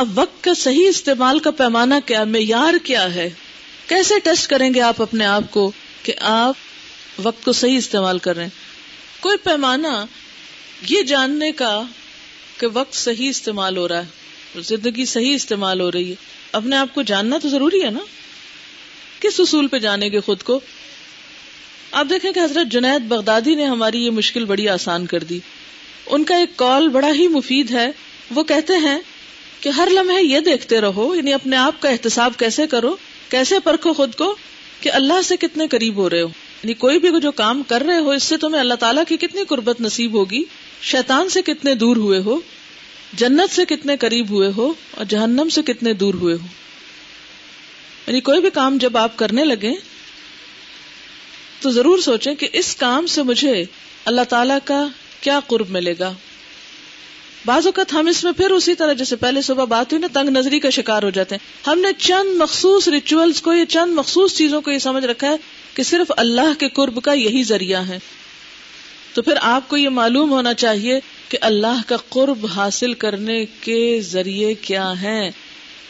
اب وقت کا صحیح استعمال کا پیمانہ کیا، معیار کیا ہے؟ کیسے ٹیسٹ کریں گے آپ اپنے آپ کو کہ آپ وقت کو صحیح استعمال کر رہے ہیں؟ کوئی پیمانہ یہ جاننے کا کہ وقت صحیح استعمال ہو رہا ہے زندگی صحیح استعمال ہو رہی ہے۔ اپنے آپ کو جاننا تو ضروری ہے نا؟ کس اصول پہ جانے گے خود کو؟ آپ دیکھیں کہ حضرت جنید بغدادی نے ہماری یہ مشکل بڑی آسان کر دی۔ ان کا ایک کال بڑا ہی مفید ہے۔ وہ کہتے ہیں کہ ہر لمحے یہ دیکھتے رہو یعنی اپنے آپ کا احتساب کیسے کرو، کیسے پرکھو خود کو کہ اللہ سے کتنے قریب ہو رہے ہو۔ یعنی کوئی بھی جو کام کر رہے ہو، اس سے تمہیں اللہ تعالیٰ کی کتنی قربت نصیب ہوگی، شیطان سے کتنے دور ہوئے ہو، جنت سے کتنے قریب ہوئے ہو اور جہنم سے کتنے دور ہوئے ہو۔ یعنی کوئی بھی کام جب آپ کرنے لگے تو ضرور سوچیں کہ اس کام سے مجھے اللہ تعالی کا کیا قرب ملے گا۔ بعض اوقات ہم اس میں پھر اسی طرح جیسے پہلے صبح بات ہوئی نا، تنگ نظری کا شکار ہو جاتے ہیں۔ ہم نے چند مخصوص ریچولس کو یا چند مخصوص چیزوں کو یہ سمجھ رکھا ہے کہ صرف اللہ کے قرب کا یہی ذریعہ ہے۔ تو پھر آپ کو یہ معلوم ہونا چاہیے کہ اللہ کا قرب حاصل کرنے کے ذریعے کیا ہیں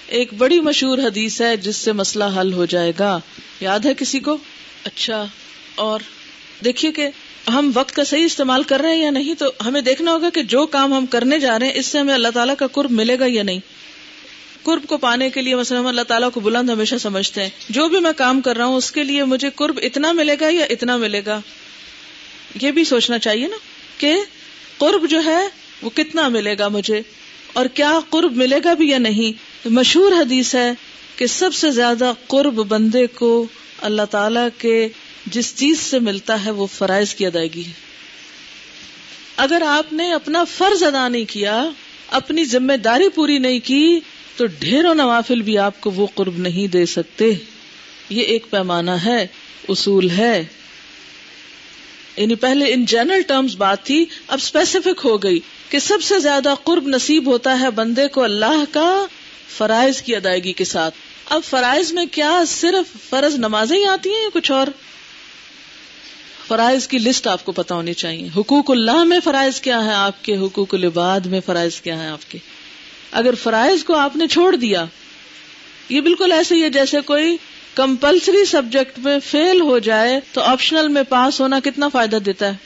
ایک بڑی مشہور حدیث ہے جس سے مسئلہ حل ہو جائے گا۔ یاد ہے کسی کو؟ اچھا اور دیکھیے کہ ہم وقت کا صحیح استعمال کر رہے ہیں یا نہیں، تو ہمیں دیکھنا ہوگا کہ جو کام ہم کرنے جا رہے ہیں، اس سے ہمیں اللہ تعالیٰ کا قرب ملے گا یا نہیں۔ قرب کو پانے کے لیے مثلا ہم اللہ تعالیٰ کو بلند ہمیشہ سمجھتے ہیں۔ جو بھی میں کام کر رہا ہوں، اس کے لیے مجھے قرب اتنا ملے گا یا اتنا ملے گا؟ یہ بھی سوچنا چاہیے نا کہ قرب جو ہے، وہ کتنا ملے گا مجھے؟ اور کیا قرب ملے گا بھی یا نہیں؟ مشہور حدیث ہے کہ سب سے زیادہ قرب بندے کو اللہ تعالی کے جس چیز سے ملتا ہے وہ فرائض کی ادائیگی ہے۔ اگر آپ نے اپنا فرض ادا نہیں کیا، اپنی ذمہ داری پوری نہیں کی، تو ڈھیروں نوافل بھی آپ کو وہ قرب نہیں دے سکتے۔ یہ ایک پیمانہ ہے، اصول ہے۔ یعنی پہلے ان جنرل ٹرمز بات تھی، اب اسپیسیفک ہو گئی کہ سب سے زیادہ قرب نصیب ہوتا ہے بندے کو اللہ کا فرائض کی ادائیگی کے ساتھ۔ اب فرائض میں کیا صرف فرض نمازیں ہی آتی ہیں یا کچھ اور؟ فرائض کی لسٹ آپ کو پتا ہونی چاہیے۔ حقوق اللہ میں فرائض کیا ہے آپ کے، حقوق العباد میں فرائض کیا ہے آپ کے۔ اگر فرائض کو آپ نے چھوڑ دیا، یہ بالکل ایسے ہی ہے جیسے کوئی کمپلسری سبجیکٹ میں فیل ہو جائے تو آپشنل میں پاس ہونا کتنا فائدہ دیتا ہے۔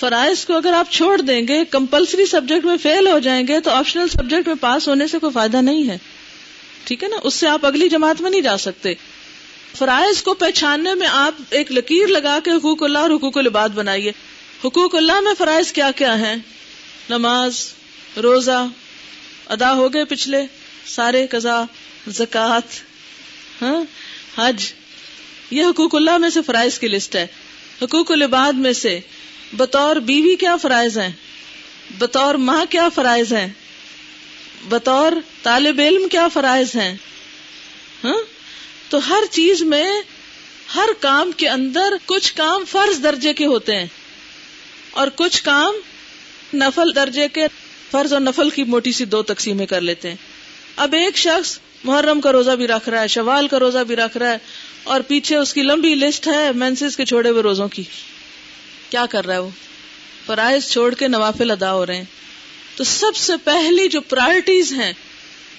فرائض کو اگر آپ چھوڑ دیں گے، کمپلسری سبجیکٹ میں فیل ہو جائیں گے تو آپشنل سبجیکٹ میں پاس ہونے سے کوئی فائدہ نہیں ہے۔ ٹھیک ہے نا؟ اس سے آپ اگلی جماعت میں نہیں جا سکتے۔ فرائض کو پہچاننے میں آپ ایک لکیر لگا کے حقوق اللہ اور حقوق العباد بنائیے۔ حقوق اللہ میں فرائض کیا کیا ہیں؟ نماز، روزہ، ادا ہو گئے پچھلے، سارے قزا زکات ہاں حج۔ یہ حقوق اللہ میں سے فرائض کی لسٹ ہے۔ حقوق العباد میں سے بطور بیوی کیا فرائض ہیں؟ بطور ماں کیا فرائض ہیں؟ بطور طالب علم کیا فرائض ہیں؟ ہاں تو ہر چیز میں ہر کام کے اندر کچھ کام فرض درجے کے ہوتے ہیں اور کچھ کام نفل درجے کے فرض اور نفل کی موٹی سی دو تقسیمیں کر لیتے ہیں۔ اب ایک شخص محرم کا روزہ بھی رکھ رہا ہے، شوال کا روزہ بھی رکھ رہا ہے اور پیچھے اس کی لمبی لسٹ ہے مینسز کے چھوڑے ہوئے روزوں کی۔ کیا کر رہا ہے وہ؟ فرائض چھوڑ کے نوافل ادا ہو رہے ہیں۔ تو سب سے پہلی جو پرائرٹیز ہیں،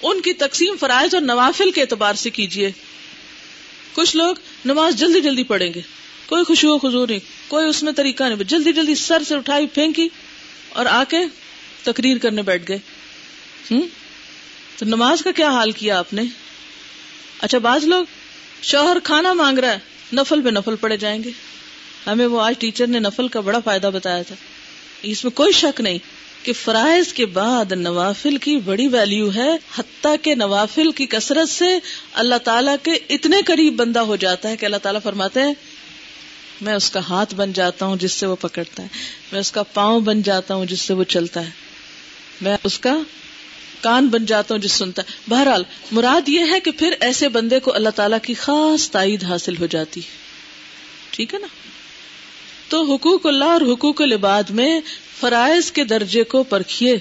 ان کی تقسیم فرائض اور نوافل کے اعتبار سے کیجیے کچھ لوگ نماز جلدی جلدی پڑھیں گے۔ کوئی خوشی خزور نہیں، کوئی اس میں طریقہ نہیں۔ جلدی جلدی سر سے اٹھائی، پھینکی اور آ کے تقریر کرنے بیٹھ گئے۔ ہوں تو نماز کا کیا حال کیا آپ نے؟ اچھا بعض لوگ شوہر کھانا مانگ رہا ہے، نفل پہ نفل پڑے جائیں گے۔ ہمیں وہ آج ٹیچر نے نفل کا بڑا فائدہ بتایا تھا۔ اس میں کوئی شک نہیں۔ کہ فرائض کے بعد نوافل کی بڑی ویلیو ہے، حتیٰ کے نوافل کی کثرت سے اللہ تعالیٰ کے اتنے قریب بندہ ہو جاتا ہے کہ اللہ تعالیٰ فرماتے ہیں، میں اس کا ہاتھ بن جاتا ہوں جس سے وہ پکڑتا ہے، میں اس کا پاؤں بن جاتا ہوں جس سے وہ چلتا ہے، میں اس کا کان بن جاتا ہوں جس سنتا ہے۔ بہرحال، مراد یہ ہے کہ پھر ایسے بندے کو اللہ تعالیٰ کی خاص تائید حاصل ہو جاتی ٹھیک ہے نا؟ تو حقوق اللہ اور حقوق العباد میں فرائض کے درجے کو پرکھیے۔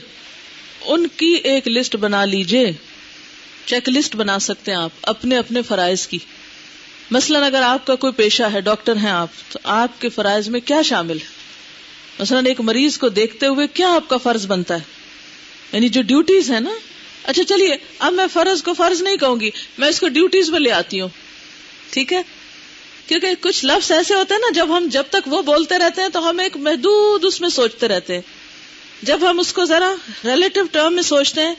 ان کی ایک لسٹ بنا لیجیے۔ چیک لسٹ بنا سکتے ہیں آپ اپنے اپنے فرائض کی۔ مثلا اگر آپ کا کوئی پیشہ ہے، ڈاکٹر ہیں آپ، تو آپ کے فرائض میں کیا شامل ہے؟ مثلا ایک مریض کو دیکھتے ہوئے کیا آپ کا فرض بنتا ہے؟ یعنی جو ڈیوٹیز ہے نا۔ اچھا چلیے، اب میں فرض کو فرض نہیں کہوں گی، میں اس کو ڈیوٹیز میں لے آتی ہوں۔ ٹھیک ہے؟ کیونکہ کچھ لفظ ایسے ہوتے ہیں نا، جب ہم جب تک وہ بولتے رہتے ہیں تو ہم ایک محدود اس میں سوچتے رہتے ہیں۔ جب ہم اس کو ذرا ریلیٹو ٹرم میں سوچتے ہیں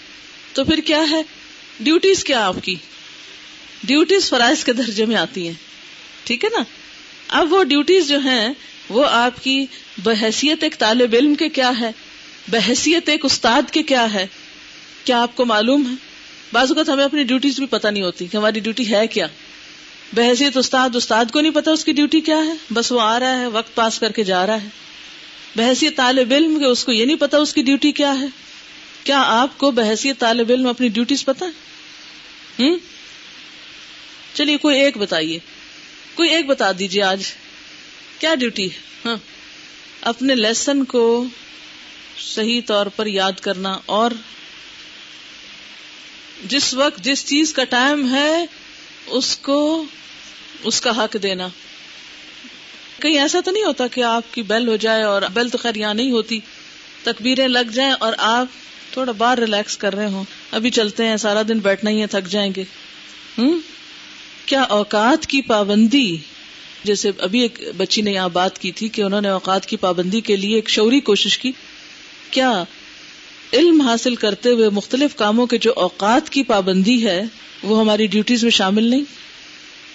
تو پھر کیا ہے؟ ڈیوٹیز کیا آپ کی؟ ڈیوٹیز فرائض کے درجے میں آتی ہیں۔ ٹھیک ہے نا؟ اب وہ ڈیوٹیز جو ہیں، وہ آپ کی بحثیت ایک طالب علم کے کیا ہے؟ بحثیت ایک استاد کے کیا ہے؟ کیا آپ کو معلوم ہے؟ بعض اوقات ہمیں اپنی ڈیوٹیز بھی پتہ نہیں ہوتی کہ ہماری ڈیوٹی ہے کیا۔ بحثیت استاد استاد کو نہیں پتا اس کی ڈیوٹی کیا ہے؟ بس وہ آ رہا ہے، وقت پاس کر کے جا رہا ہے۔ بحثیت طالب علم کے اس کو یہ نہیں پتا اس کی ڈیوٹی کیا ہے۔ کیا آپ کو بحثیت طالب علم اپنی ڈیوٹیز پتا ہے؟ چلیے، کوئی ایک بتائیے۔ کوئی ایک بتا دیجیے آج۔ کیا ڈیوٹی ہے؟ ہاں۔ اپنے لیسن کو صحیح طور پر یاد کرنا اور جس وقت جس چیز کا ٹائم ہے، اس کو اس کا حق دینا۔ کہیں ایسا تو نہیں ہوتا کہ آپ کی بیل ہو جائے اور بیل تو خیر یہاں نہیں ہوتی۔ تکبیریں لگ جائیں اور آپ تھوڑا بار ریلیکس کر رہے ہوں۔ ابھی چلتے ہیں، سارا دن بیٹھنا ہی ہے، تھک جائیں گے۔ ہوں کیا اوقات کی پابندی؟ جیسے ابھی ایک بچی نے یہاں بات کی تھی کہ انہوں نے اوقات کی پابندی کے لیے ایک شوری کوشش کی۔ کیا علم حاصل کرتے ہوئے مختلف کاموں کے جو اوقات کی پابندی ہے، وہ ہماری ڈیوٹیز میں شامل نہیں؟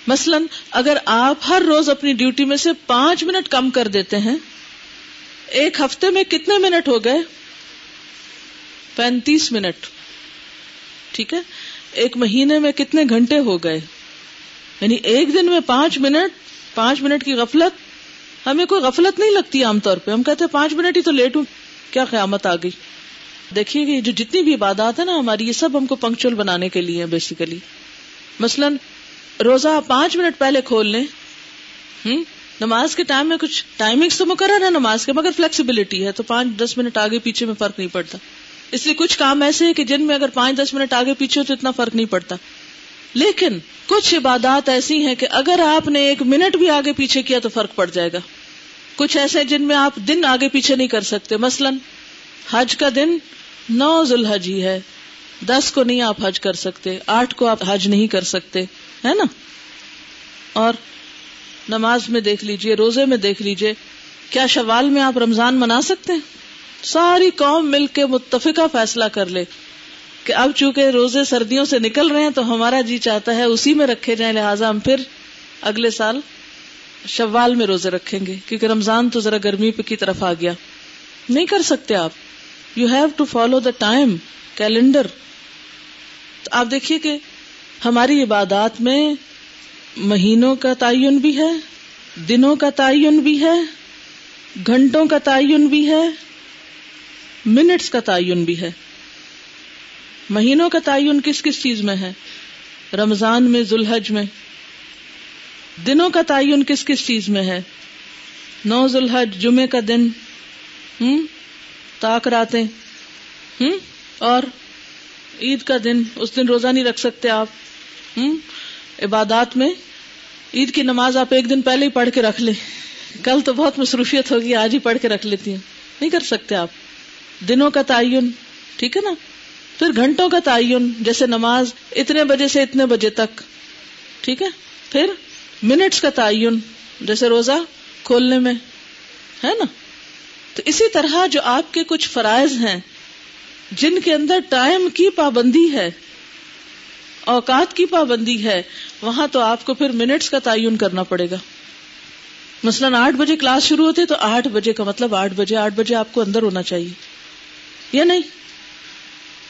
مثلا اگر آپ ہر روز اپنی ڈیوٹی میں سے پانچ منٹ کم کر دیتے ہیں، ایک ہفتے میں کتنے منٹ ہو گئے؟ پینتیس منٹ۔ ٹھیک ہے؟ ایک مہینے میں کتنے گھنٹے ہو گئے؟ یعنی ایک دن میں پانچ منٹ پانچ منٹ کی غفلت؟ ہمیں کوئی غفلت نہیں لگتی عام طور پہ۔ ہم کہتے ہیں پانچ منٹ ہی تو لیٹ ہوں کیا قیامت آ گئی؟ دیکھیے کہ جو جتنی بھی عبادات ہے نا، ہماری، یہ سب ہم کو پنکچل بنانے کے لیے بیسیکلی مثلاً روزہ پانچ منٹ پہلے کھول لیں۔ ہوں نماز کے ٹائم میں کچھ ٹائمنگ تو مقرر ہے نماز کے، مگر فلیکسیبلٹی ہے، تو پانچ دس منٹ آگے پیچھے میں فرق نہیں پڑتا۔ اس لیے کچھ کام ایسے ہیں کہ جن میں اگر پانچ دس منٹ آگے پیچھے ہو تو اتنا فرق نہیں پڑتا۔ لیکن کچھ عبادات ایسی ہیں کہ اگر آپ نے ایک منٹ بھی آگے پیچھے کیا تو فرق پڑ جائے گا۔ کچھ ایسے جن میں آپ دن آگے پیچھے نہیں کر سکتے۔ مثلاً، حج کا دن نو ذوالحج ہی ہے۔ دس کو نہیں آپ حج کر سکتے، آٹھ کو آپ حج نہیں کر سکتے۔ ہے نا اور نماز میں دیکھ لیجیے، روزے میں دیکھ لیجیے، کیا شوال میں آپ رمضان منا سکتے ہیں؟ ساری قوم مل کے متفقہ فیصلہ کر لے کہ اب چونکہ روزے سردیوں سے نکل رہے ہیں تو ہمارا جی چاہتا ہے اسی میں رکھے جائیں، لہٰذا ہم پھر اگلے سال شوال میں روزے رکھیں گے، کیونکہ رمضان تو ذرا گرمی کی طرف آ گیا۔ نہیں کر سکتے آپ۔ You have to follow the time calendar آپ دیکھیے کہ ہماری عبادات میں مہینوں کا تعین بھی ہے، دنوں کا تعین بھی ہے، گھنٹوں کا تعین بھی ہے، منٹس کا تعین بھی ہے۔ مہینوں کا تعین کس کس چیز میں ہے؟ رمضان میں، ذوالحج میں۔ دنوں کا تعین کس کس چیز میں ہے؟ نو ذوالحج جمعے کا دن۔ ہوں تاک راتیں۔ ہوں اور عید کا دن۔ اس دن روزہ نہیں رکھ سکتے آپ۔ عبادات میں، عید کی نماز آپ ایک دن پہلے ہی پڑھ کے رکھ لیں۔ کل تو بہت مصروفیت ہوگی، آج ہی پڑھ کے رکھ لیتی ہوں۔ نہیں کر سکتے آپ۔ دنوں کا تعین، ٹھیک ہے نا؟ پھر گھنٹوں کا تعین، جیسے نماز اتنے بجے سے اتنے بجے تک، ٹھیک ہے؟ پھر منٹس کا تعین، جیسے روزہ کھولنے میں، ہے نا؟ تو اسی طرح جو آپ کے کچھ فرائض ہیں، جن کے اندر ٹائم کی پابندی ہے اوقات کی پابندی ہے، وہاں تو آپ کو پھر منٹس کا تعین کرنا پڑے گا۔ مثلاً آٹھ بجے کلاس شروع ہوتی تو آٹھ بجے کا مطلب آٹھ بجے آٹھ بجے آپ کو اندر ہونا چاہیے۔ یا نہیں؟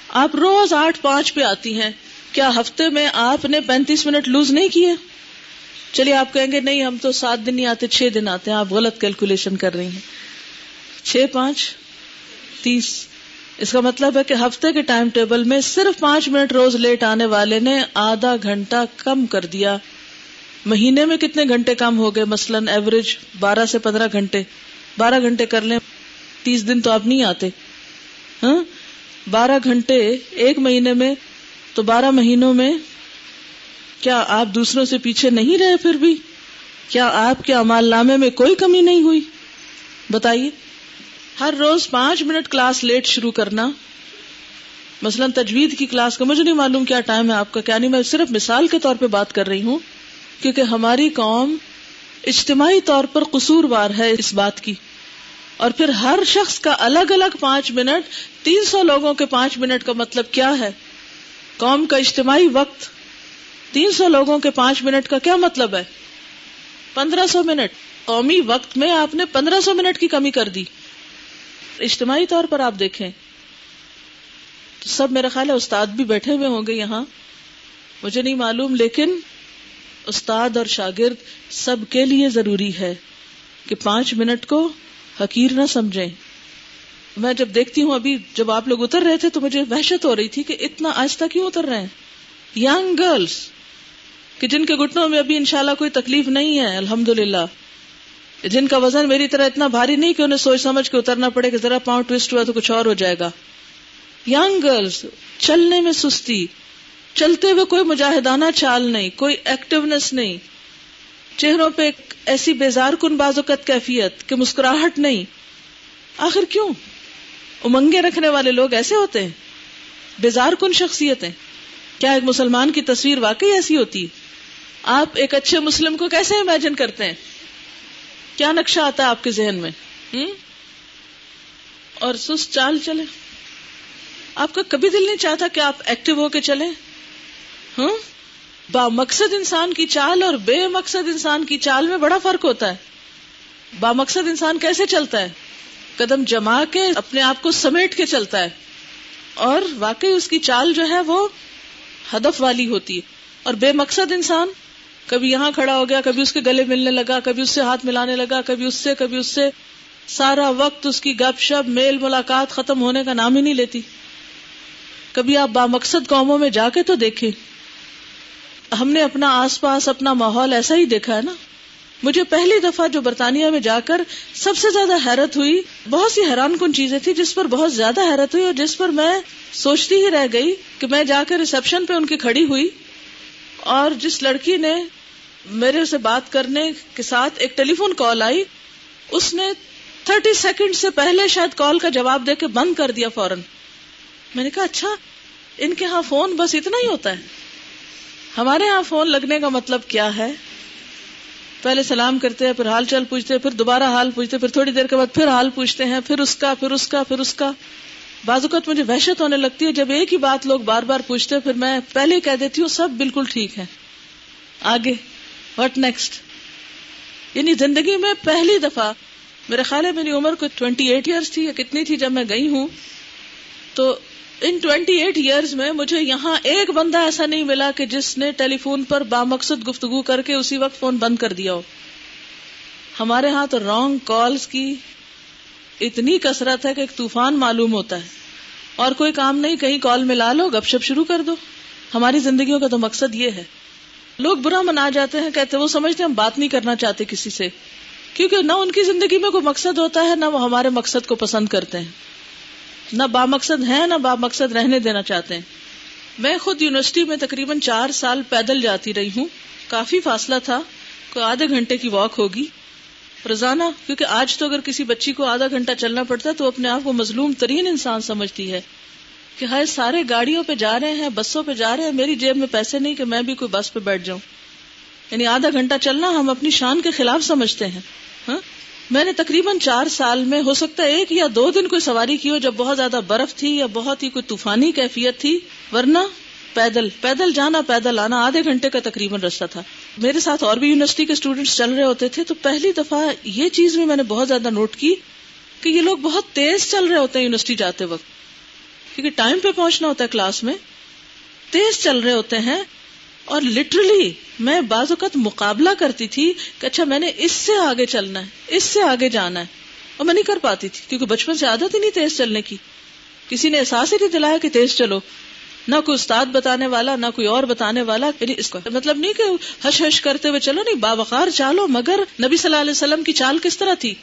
آپ روز آٹھ پانچ پہ آتی ہیں، کیا ہفتے میں آپ نے پینتیس منٹ لوز نہیں کیے؟ چلیے، آپ کہیں گے نہیں، ہم تو سات دن نہیں آتے، چھ دن آتے ہیں، آپ غلط کیلکولیشن کر رہی ہیں۔ چھ پانچ، تیس۔ اس کا مطلب ہے کہ ہفتے کے ٹائم ٹیبل میں صرف پانچ منٹ روز لیٹ آنے والے نے آدھا گھنٹہ کم کر دیا۔ مہینے میں کتنے گھنٹے کم ہو گئے؟ مثلاً ایوریج بارہ سے پندرہ گھنٹے۔ بارہ گھنٹے کر لیں، تیس دن تو آپ نہیں آتے۔ ہاں؟ بارہ گھنٹے ایک مہینے میں، تو بارہ مہینوں میں کیا آپ دوسروں سے پیچھے نہیں رہے پھر بھی؟ کیا آپ کے امال نامے میں کوئی کمی نہیں ہوئی؟ بتائیے۔ ہر روز پانچ منٹ کلاس لیٹ شروع کرنا۔ مثلا تجوید کی کلاس کا مجھے نہیں معلوم کیا ٹائم ہے آپ کا، کیا نہیں، میں صرف مثال کے طور پہ بات کر رہی ہوں، کیونکہ ہماری قوم اجتماعی طور پر قصور وار ہے اس بات کی۔ اور پھر ہر شخص کا الگ الگ پانچ منٹ، تین سو لوگوں کے پانچ منٹ کا مطلب کیا ہے؟ قوم کا اجتماعی وقت، تین سو لوگوں کے پانچ منٹ کا کیا مطلب ہے؟ پندرہ سو منٹ۔ قومی وقت میں آپ نے پندرہ سو منٹ کی کمی کر دی۔ اجتماعی طور پر آپ دیکھیں، تو سب میرا خیال ہے استاد بھی بیٹھے ہوئے ہوں گے یہاں۔ مجھے نہیں معلوم، لیکن استاد اور شاگرد سب کے لیے ضروری ہے کہ پانچ منٹ کو حقیر نہ سمجھیں۔ میں جب دیکھتی ہوں ابھی جب آپ لوگ اتر رہے تھے تو مجھے وحشت ہو رہی تھی کہ اتنا آہستہ کیوں اتر رہے ہیں۔ یگ گرلس کہ جن کے گٹنوں میں ابھی انشاءاللہ کوئی تکلیف نہیں ہے الحمد للہ جن کا وزن میری طرح اتنا بھاری نہیں کہ انہیں سوچ سمجھ کے اترنا پڑے کہ ذرا پاؤں ٹوسٹ ہوا تو کچھ اور ہو جائے گا۔ یگ گرلس چلنے میں سستی، چلتے ہوئے کوئی مجاہدانہ چال نہیں، کوئی ایکٹیونیس نہیں۔ چہروں پہ ایسی بیزار کن بازوقت کیفیت کہ مسکراہٹ نہیں۔ آخر کیوں؟ امنگے رکھنے والے لوگ ایسے ہوتے ہیں۔ بیزار کن شخصیت کیا ایک مسلمان کی تصویر واقعی ایسی ہوتی؟ آپ ایک اچھے مسلم کو کیسے امیجن کرتے ہیں؟ کیا نقشہ آتا ہے آپ کے ذہن میں؟ اور سست چال چلے۔ آپ کا کبھی دل نہیں چاہتا کہ آپ ایکٹیو ہو کے چلے ہوں؟ با مقصد انسان کی چال اور بے مقصد انسان کی چال میں بڑا فرق ہوتا ہے۔ با مقصد انسان کیسے چلتا ہے؟ قدم جما کے اپنے آپ کو سمیٹ کے چلتا ہے۔ اور واقعی اس کی چال جو ہے وہ ہدف والی ہوتی ہے۔ اور بے مقصد انسان کبھی یہاں کھڑا ہو گیا، کبھی اس کے گلے ملنے لگا، کبھی اس سے ہاتھ ملانے لگا، کبھی اس سے، کبھی اس سے۔ سارا وقت اس کی گپ شپ، میل ملاقات ختم ہونے کا نام ہی نہیں لیتی۔ کبھی آپ با مقصد قوموں میں جا کے تو دیکھیں۔ ہم نے اپنا آس پاس، اپنا ماحول ایسا ہی دیکھا ہے نا۔ مجھے پہلی دفعہ جو برطانیہ میں جا کر سب سے زیادہ حیرت ہوئی، بہت سی حیران کن چیزیں تھی جس پر بہت زیادہ حیرت ہوئی اور جس پر میں سوچتی ہی رہ گئی کہ میں جا کر ریسپشن پہ ان کی کھڑی ہوئی اور جس لڑکی نے میرے سے بات کرنے کے ساتھ ایک ٹیلی فون کال آئی۔ اس نے تھرٹی سیکنڈ سے پہلے شاید کال کا جواب دے کے بند کر دیا فوراً۔ میں نے کہا اچھا ان کے ہاں فون بس اتنا ہی ہوتا ہے۔ ہمارے ہاں فون لگنے کا مطلب کیا ہے؟ پہلے سلام کرتے ہیں، پھر حال چال پوچھتے پھر دوبارہ حال پوچھتے پھر تھوڑی دیر کے بعد پھر حال پوچھتے ہیں، پھر اس کا، پھر اس کا، پھر اس کا۔ بعض اوقات مجھے وحشت ہونے لگتی ہے۔ جب ایک ہی بات لوگ بار بار پوچھتے پھر میں پہلے ہی کہہ دیتی ہوں، سب بالکل ٹھیک ہے آگے۔ وٹ نیکسٹ یعنی زندگی میں پہلی دفعہ میرے خیال ہے میری عمر کو ٹوینٹی ایٹ ایئرس تھی یا کتنی تھی جب میں گئی ہوں، تو ان ٹوینٹی ایٹ ایئرز میں مجھے یہاں ایک بندہ ایسا نہیں ملا کہ جس نے ٹیلی فون پر بامقصد گفتگو کر کے اسی وقت فون بند کر دیا ہو۔ ہمارے ہاں تو رانگ کالز کی اتنی کثرت ہے کہ ایک طوفان معلوم ہوتا ہے۔ اور کوئی کام نہیں، کہیں کال میں لا لو، گپ شپ شروع کر دو۔ ہماری زندگیوں کا تو مقصد یہ ہے۔ لوگ برا منا جاتے ہیں، کہتے وہ سمجھتے ہم بات نہیں کرنا چاہتے کسی سے۔ کیونکہ نہ ان کی زندگی میں کوئی مقصد ہوتا ہے، نہ وہ ہمارے مقصد کو پسند کرتے ہیں۔ نہ با مقصد ہے نہ با مقصد رہنے دینا چاہتے ہیں۔ میں خود یونیورسٹی میں تقریباً چار سال پیدل جاتی رہی ہوں۔ کافی فاصلہ تھا، کوئی آدھے گھنٹے کی واک ہوگی۔ روزانہ، کیونکہ آج تو اگر کسی بچی کو آدھا گھنٹہ چلنا پڑتا ہے، تو اپنے آپ کو مظلوم ترین انسان سمجھتی ہے۔ کہ ہائے سارے گاڑیوں پہ جا رہے ہیں، بسوں پہ جا رہے ہیں، میری جیب میں پیسے نہیں کہ میں بھی کوئی بس پہ بیٹھ جاؤں۔ یعنی آدھا گھنٹہ چلنا ہم اپنی شان کے خلاف سمجھتے ہیں۔ ہاں؟ میں نے تقریباً چار سال میں، ہو سکتا ہے ایک یا دو دن کوئی سواری کی ہو جب بہت زیادہ برف تھی یا بہت ہی کوئی طوفانی کیفیت تھی، ورنہ پیدل پیدل جانا، پیدل آنا، آدھے گھنٹے کا تقریباً رستہ تھا۔ میرے ساتھ اور بھی یونیورسٹی کے اسٹوڈینٹس چل رہے ہوتے تھے تو پہلی دفعہ یہ چیز بھی میں نے بہت زیادہ نوٹ کی کہ یہ لوگ بہت تیز چل رہے ہوتے ہیں یونیورسٹی جاتے وقت۔ کیونکہ ٹائم پہ پہنچنا ہوتا ہے کلاس میں، تیز چل رہے ہوتے ہیں اور لٹرلی میں بعض اوقات مقابلہ کرتی تھی کہ اچھا میں نے اس سے آگے چلنا ہے، اس سے آگے جانا ہے، اور میں نہیں کر پاتی تھی کیونکہ بچپن سے عادت ہی نہیں تیز چلنے کی۔ کسی نے احساس ہی نہیں دلایا کہ تیز چلو۔ نہ کوئی استاد بتانے والا، نہ کوئی اور بتانے والا یعنی اس کو۔ مطلب نہیں کہ ہش ہش کرتے ہوئے چلو، نہیں، باوقار چالو، مگر نبی صلی اللہ علیہ وسلم کی چال کس طرح تھی؟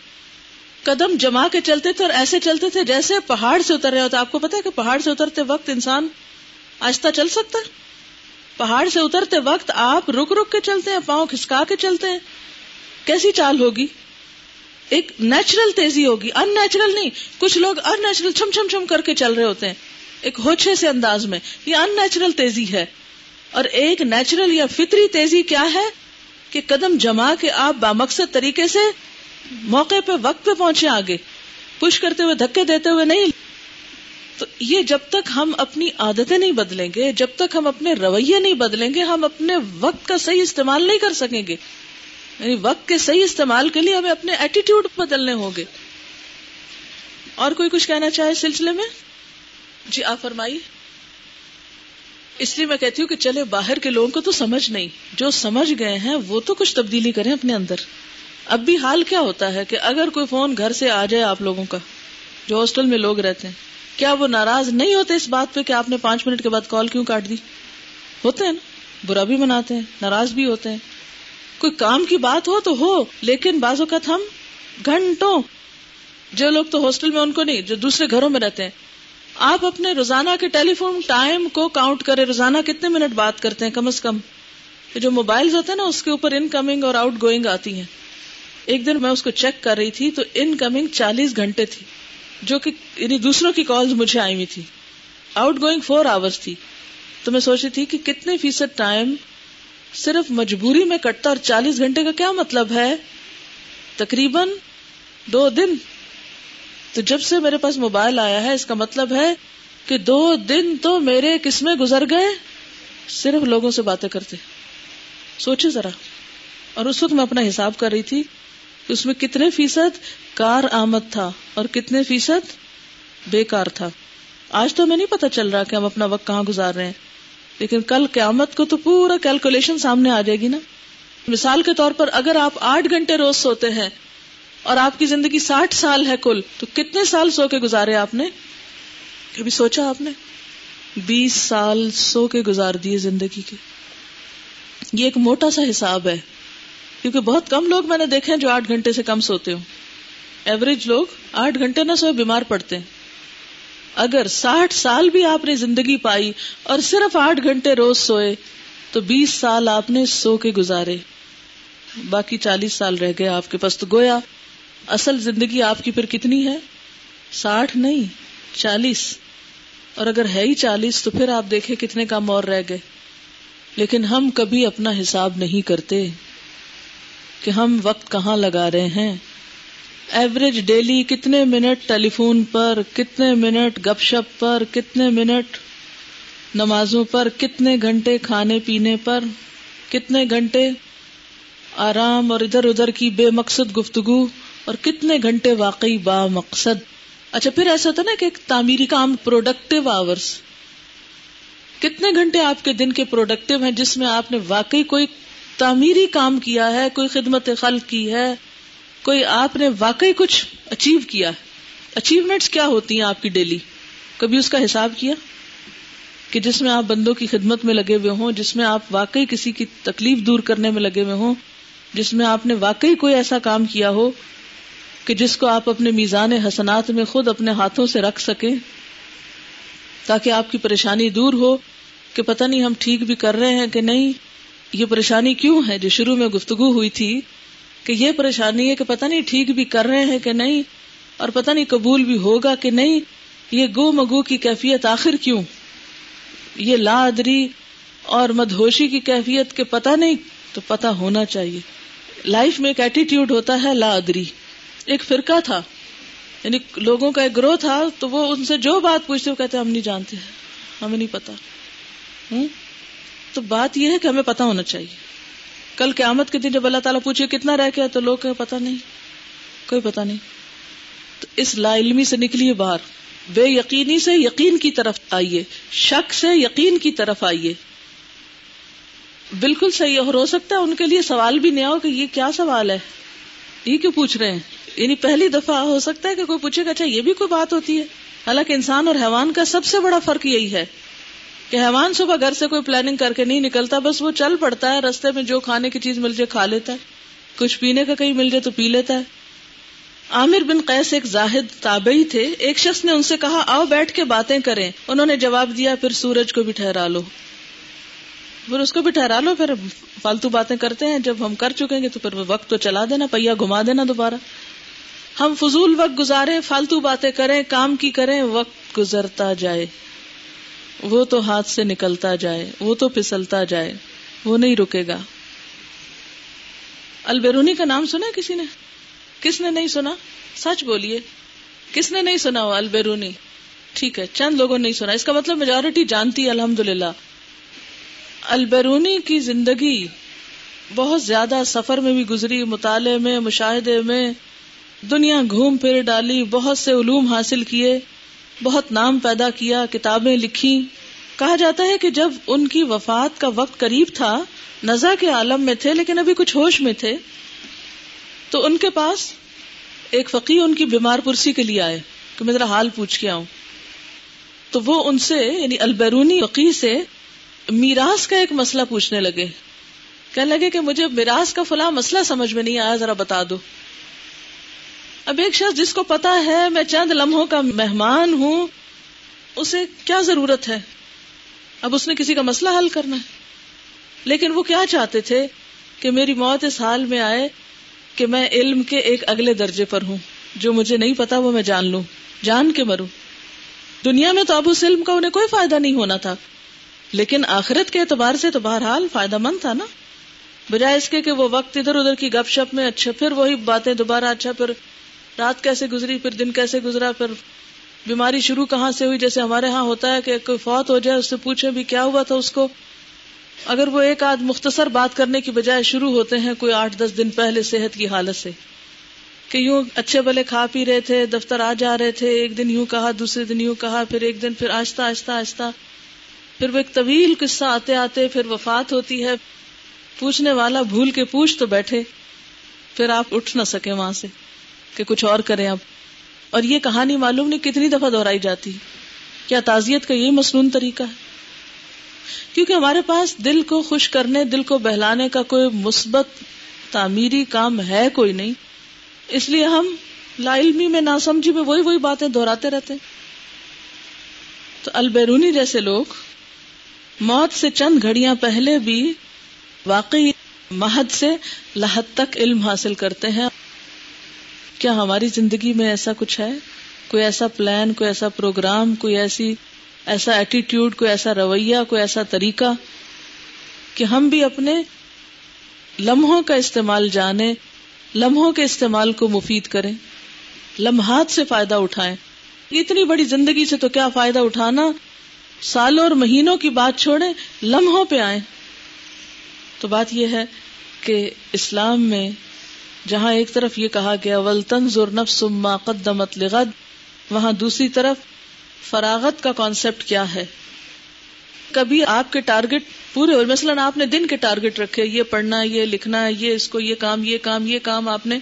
قدم جما کے چلتے تھے اور ایسے چلتے تھے جیسے پہاڑ سے اتر رہے ہوتے۔ آپ کو پتا ہے کہ پہاڑ سے اترتے وقت انسان آہستہ چل سکتا ہے؟ پہاڑ سے اترتے وقت آپ رک رک کے چلتے ہیں، پاؤں کھسکا کے چلتے ہیں۔ کیسی چال ہوگی؟ ایک نیچرل تیزی ہوگی ان نیچرل نہیں۔ کچھ لوگ ان نیچرل چھم چھم چھم کر کے چل رہے ہوتے ہیں۔ ایک ہوچے سے انداز میں، یہ ان نیچرل تیزی ہے۔ اور ایک نیچرل یا فطری تیزی کیا ہے؟ کہ قدم جما کے آپ بامقصد طریقے سے موقع پہ وقت پہ پہنچے آگے۔ پش کرتے ہوئے، دھکے دیتے ہوئے نہیں۔ تو یہ جب تک ہم اپنی عادتیں نہیں بدلیں گے، جب تک ہم اپنے رویے نہیں بدلیں گے، ہم اپنے وقت کا صحیح استعمال نہیں کر سکیں گے۔ یعنی وقت کے صحیح استعمال کے لیے ہمیں اپنے ایٹیٹیوڈ بدلنے ہوں گے۔ اور کوئی کچھ کہنا چاہے سلسلے میں؟ جی آپ فرمائیے۔ اس لیے میں کہتی ہوں کہ چلے، باہر کے لوگوں کو تو سمجھ نہیں۔ جو سمجھ گئے ہیں، وہ تو کچھ تبدیلی کریں اپنے اندر۔ اب بھی حال کیا ہوتا ہے کہ اگر کوئی فون گھر سے آ جائے آپ لوگوں کا، جو ہاسٹل میں لوگ رہتے ہیں، کیا وہ ناراض نہیں ہوتے اس بات پہ کہ آپ نے پانچ منٹ کے بعد کال کیوں کاٹ دی؟ ہوتے ہیں نا؟ برا بھی مناتے ہیں، ناراض بھی ہوتے ہیں۔ کوئی کام کی بات ہو تو ہو، لیکن بعض اوقات ہم گھنٹوں، جو لوگ تو ہاسٹل میں، ان کو نہیں، جو دوسرے گھروں میں رہتے ہیں، آپ اپنے روزانہ کے ٹیلی فون ٹائم کو کاؤنٹ کرے روزانہ کتنے منٹ بات کرتے ہیں کم از کم جو موبائل ہوتے ہیں نا، اس کے اوپر ان کمنگ اور آؤٹ گوئنگ آتی ہیں۔ ایک دن میں اس کو چیک کر رہی تھی تو ان کمنگ چالیس گھنٹے تھی، جو کہ یعنی دوسروں کی کال مجھے آئی ہوئی تھی۔ آؤٹ گوئنگ فور آورس تھی۔ تو میں سوچ رہی تھی کہ کتنے فیصد ٹائم صرف مجبوری میں کٹتا اور چالیس گھنٹے کا کیا مطلب ہے؟ تقریباً دو دن۔ تو جب سے میرے پاس موبائل آیا ہے، اس کا مطلب ہے کہ دو دن تو میرے کس میں گزر گئے۔ صرف لوگوں سے باتیں کرتے۔ سوچے ذرا۔ اور اس وقت میں اپنا حساب کر رہی تھی اس میں کتنے فیصد کار آمد تھا اور کتنے فیصد بیکار تھا۔ آج تو ہمیں نہیں پتا چل رہا کہ ہم اپنا وقت کہاں گزار رہے ہیں، لیکن کل قیامت کو تو پورا کیلکولیشن سامنے آ جائے گی نا۔ مثال کے طور پر اگر آپ آٹھ گھنٹے روز سوتے ہیں اور آپ کی زندگی ساٹھ سال ہے کل، تو کتنے سال سو کے گزارے آپ نے؟ کبھی سوچا آپ نے؟ بیس سال سو کے گزار دیے زندگی کے۔ یہ ایک موٹا سا حساب ہے۔ کیونکہ بہت کم لوگ میں نے دیکھے ہیں جو آٹھ گھنٹے سے کم سوتے ہوں۔ ایوریج لوگ آٹھ گھنٹے نہ سوئے بیمار پڑتے ہیں۔ اگر ساٹھ سال بھی آپ نے زندگی پائی اور صرف آٹھ گھنٹے روز سوئے، تو بیس سال آپ نے سو کے گزارے۔ باقی چالیس سال رہ گئے آپ کے پاس۔ تو گویا، اصل زندگی آپ کی پھر کتنی ہے؟ ساٹھ نہیں، چالیس۔ اور اگر ہے ہی چالیس، تو پھر آپ دیکھیں کتنے کم اور رہ گئے۔ لیکن ہم کبھی اپنا حساب نہیں کرتے۔ کہ ہم وقت کہاں لگا رہے ہیں؟ ایوریج ڈیلی کتنے منٹ ٹیلی فون پر، کتنے منٹ گپ شپ پر، کتنے منٹ نمازوں پر، کتنے گھنٹے کھانے پینے پر، کتنے گھنٹے آرام اور ادھر ادھر کی بے مقصد گفتگو اور کتنے گھنٹے واقعی با مقصد؟ اچھا پھر ایسا ہوتا نا کہ ایک تعمیری کام پروڈکٹیو آورس کتنے گھنٹے آپ کے دن کے پروڈکٹیو ہیں جس میں آپ نے واقعی کوئی تعمیری کام کیا ہے، کوئی خدمت خلق کی ہے، کوئی آپ نے واقعی کچھ اچیو کیا ہے۔ اچیومنٹس کیا ہوتی ہیں آپ کی ڈیلی کبھی اس کا حساب کیا؟ کہ جس میں آپ بندوں کی خدمت میں لگے ہوئے ہوں، جس میں آپ واقعی کسی کی تکلیف دور کرنے میں لگے ہوئے ہوں، جس میں آپ نے واقعی کوئی ایسا کام کیا ہو کہ جس کو آپ اپنے میزان حسنات میں خود اپنے ہاتھوں سے رکھ سکیں، تاکہ آپ کی پریشانی دور ہو کہ پتہ نہیں ہم ٹھیک بھی کر رہے ہیں کہ نہیں۔ یہ پریشانی کیوں ہے جو شروع میں گفتگو ہوئی تھی کہ یہ پریشانی ہے کہ پتہ نہیں ٹھیک بھی کر رہے ہیں کہ نہیں اور پتہ نہیں قبول بھی ہوگا کہ نہیں، یہ گو مگو کی کیفیت آخر کیوں؟ یہ لا ادری اور مدہوشی کی کیفیت کے پتہ نہیں تو پتہ ہونا چاہیے۔ لائف میں ایک ایٹیٹیوڈ ہوتا ہے لا ادری ایک فرقہ تھا۔ یعنی لوگوں کا ایک گروہ تھا تو وہ ان سے جو بات پوچھتے وہ کہتے ہم نہیں جانتے، ہمیں نہیں پتا ہوں؟ تو بات یہ ہے کہ ہمیں پتا ہونا چاہیے۔ کل قیامت کے دن جب اللہ تعالیٰ پوچھے کتنا رہ گیا تو لوگ پتا نہیں، کوئی پتا نہیں۔ تو اس لا علمی سے نکلیے باہر۔ بے یقینی سے یقین کی طرف آئیے، شک سے یقین کی طرف آئیے۔ بالکل صحیح اور ہو سکتا ہے ان کے لیے سوال بھی نہیں ہو کہ یہ کیا سوال ہے۔ یہ کیوں پوچھ رہے ہیں؟ یعنی پہلی دفعہ ہو سکتا ہے کہ کوئی پوچھے گا اچھا یہ بھی کوئی بات ہوتی ہے۔ حالانکہ انسان اور حیوان کا سب سے بڑا فرق یہی ہے۔ کہ حیوان صبح گھر سے کوئی پلاننگ کر کے نہیں نکلتا، بس وہ چل پڑتا ہے، رستے میں جو کھانے کی چیز مل جائے کھا لیتا ہے۔ کچھ پینے کا کہیں مل جائے تو پی لیتا ہے۔ عامر بن قیس ایک زاہد تابعی تھے۔ ایک شخص نے ان سے کہا، آؤ بیٹھ کے باتیں کریں۔ انہوں نے جواب دیا، پھر سورج کو بھی ٹھہرا لو۔ پھر اس کو بھی ٹھہرا لو، پھر فالتو باتیں کرتے ہیں۔ جب ہم کر چکیں گے تو پھر وقت تو چلا دینا پہیا گھما دینا دوبارہ۔ ہم فضول وقت گزارے فالتو باتیں کریں، کام کی کریں، وقت گزرتا جائے۔ وہ تو ہاتھ سے نکلتا جائے، وہ تو پسلتا جائے، وہ نہیں رکے گا۔ البیرونی کا نام سنا کسی نے؟ کس نے نہیں سنا؟ سچ بولیے۔ کس نے نہیں سنا وہ البیرونی؟ ٹھیک ہے، چند لوگوں نے نہیں سنا۔ اس کا مطلب میجورٹی جانتی الحمد للہ البیرونی کی زندگی بہت زیادہ سفر میں بھی گزری، مطالعے میں، مشاہدے میں، دنیا گھوم پھر ڈالی، بہت سے علوم حاصل کیے۔ بہت نام پیدا کیا، کتابیں لکھی۔ کہا جاتا ہے کہ جب ان کی وفات کا وقت قریب تھا، نزا کے عالم میں تھے، لیکن ابھی کچھ ہوش میں تھے۔ تو ان کے پاس ایک فقی ان کی بیمار پرسی کے لیے آئے کہ میں ذرا حال پوچھ کے آؤں۔ تو وہ ان سے یعنی البرونی فقی سے میراث کا ایک مسئلہ پوچھنے لگے۔ کہنے لگے کہ مجھے میراث کا فلاں مسئلہ سمجھ میں نہیں آیا، ذرا بتا دو۔ اب ایک شخص جس کو پتا ہے میں چند لمحوں کا مہمان ہوں، اسے کیا ضرورت ہے؟ اب اس نے کسی کا مسئلہ حل کرنا ہے۔ لیکن وہ کیا چاہتے تھے کہ میری موت اس حال میں آئے کہ میں علم کے ایک اگلے درجے پر ہوں، جو مجھے نہیں پتا وہ میں جان لوں، جان کے مروں۔ دنیا میں تو اب اس علم کا انہیں کوئی فائدہ نہیں ہونا تھا، لیکن آخرت کے اعتبار سے تو بہرحال فائدہ مند تھا نا۔ بجائے اس کے کہ وہ وقت ادھر ادھر کی گپ شپ میں اچھا پھر وہی باتیں دوبارہ اچھا پھر رات کیسے گزری، پھر دن کیسے گزرا، پھر بیماری شروع کہاں سے ہوئی؟ جیسے ہمارے ہاں ہوتا ہے کہ کوئی فوت ہو جائے، اس سے پوچھے بھی کیا ہوا تھا اس کو۔ اگر وہ ایک آدھ مختصر بات کرنے کی بجائے شروع ہوتے ہیں، کوئی آٹھ دس دن پہلے صحت کی حالت سے۔ کہ یوں اچھے بلے کھا پی رہے تھے، دفتر آ جا رہے تھے، ایک دن یوں کہا، دوسرے دن یوں کہا، پھر ایک دن پھر آہستہ آہستہ آہستہ۔ پھر وہ ایک طویل قصہ آتے آتے پھر وفات ہوتی ہے۔ پوچھنے والا بھول کے پوچھ تو بیٹھے، پھر آپ اٹھ نہ سکے وہاں سے۔ کہ کچھ اور کریں اب اور یہ کہانی معلوم نہیں کتنی دفعہ دہرائی جاتی۔ کیا تعزیت کا یہی مصنون طریقہ ہے؟ کیونکہ ہمارے پاس دل کو خوش کرنے، دل کو بہلانے کا کوئی مثبت، تعمیری کام ہے کوئی نہیں۔ اس لیے ہم لا علمی میں نہ سمجھی میں وہی وہی باتیں دہراتے رہتے تو البیرونی جیسے لوگ موت سے چند گھڑیاں پہلے بھی واقعی مہد سے لحد تک علم حاصل کرتے ہیں۔ کیا ہماری زندگی میں ایسا کچھ ہے؟ کوئی ایسا پلان کوئی ایسا پروگرام کوئی ایسی ایسا ایٹیٹیوڈ کوئی ایسا رویہ، کوئی ایسا طریقہ کہ ہم بھی اپنے لمحوں کا استعمال جانے لمحوں کے استعمال کو مفید کریں، لمحات سے فائدہ اٹھائیں۔ اتنی بڑی زندگی سے تو کیا فائدہ اٹھانا؟ سالوں اور مہینوں کی بات چھوڑیں، لمحوں پہ آئیں۔ تو بات یہ ہے کہ اسلام میں جہاں ایک طرف یہ کہا گیا ولطن نفس ما قدمت لغد، وہاں دوسری طرف فراغت کا کانسیپٹ کیا ہے۔ کبھی آپ کے ٹارگٹ پورے اور مثلاً آپ نے دن کے ٹارگٹ رکھے، یہ پڑھنا، یہ لکھنا، یہ اس کو یہ کام یہ کام یہ کام آپ نے۔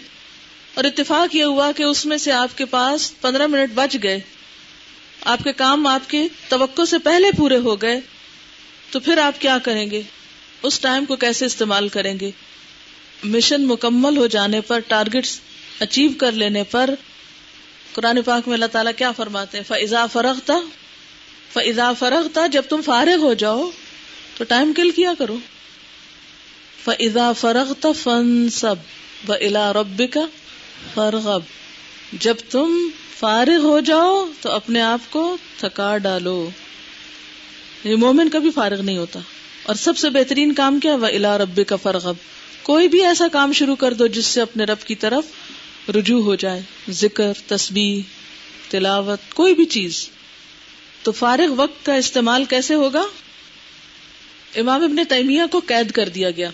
اور اتفاق یہ ہوا کہ اس میں سے آپ کے پاس پندرہ منٹ بچ گئے۔ آپ کے کام آپ کے توقع سے پہلے پورے ہو گئے۔ تو پھر آپ کیا کریں گے؟ اس ٹائم کو کیسے استعمال کریں گے؟ مشن مکمل ہو جانے پر ٹارگٹ اچیو کر لینے پر، قرآن پاک میں اللہ تعالیٰ کیا فرماتے ہیں؟ فضا فرغ تھا فضا فرغ تھا جب تم فارغ ہو جاؤ، تو ٹائم کل کیا کرو۔ فضا فرغ فن سب و الا رب کا فرغب جب تم فارغ ہو جاؤ، تو اپنے آپ کو تھکا ڈالو۔ یہ مومن کبھی فارغ نہیں ہوتا۔ اور سب سے بہترین کام کیا وہ الا رب کا فرغب کوئی بھی ایسا کام شروع کر دو جس سے اپنے رب کی طرف رجوع ہو جائے۔ ذکر، تسبیح، تلاوت، کوئی بھی چیز۔ تو فارغ وقت کا استعمال کیسے ہوگا؟ امام ابن تیمیہ کو قید کر دیا گیا۔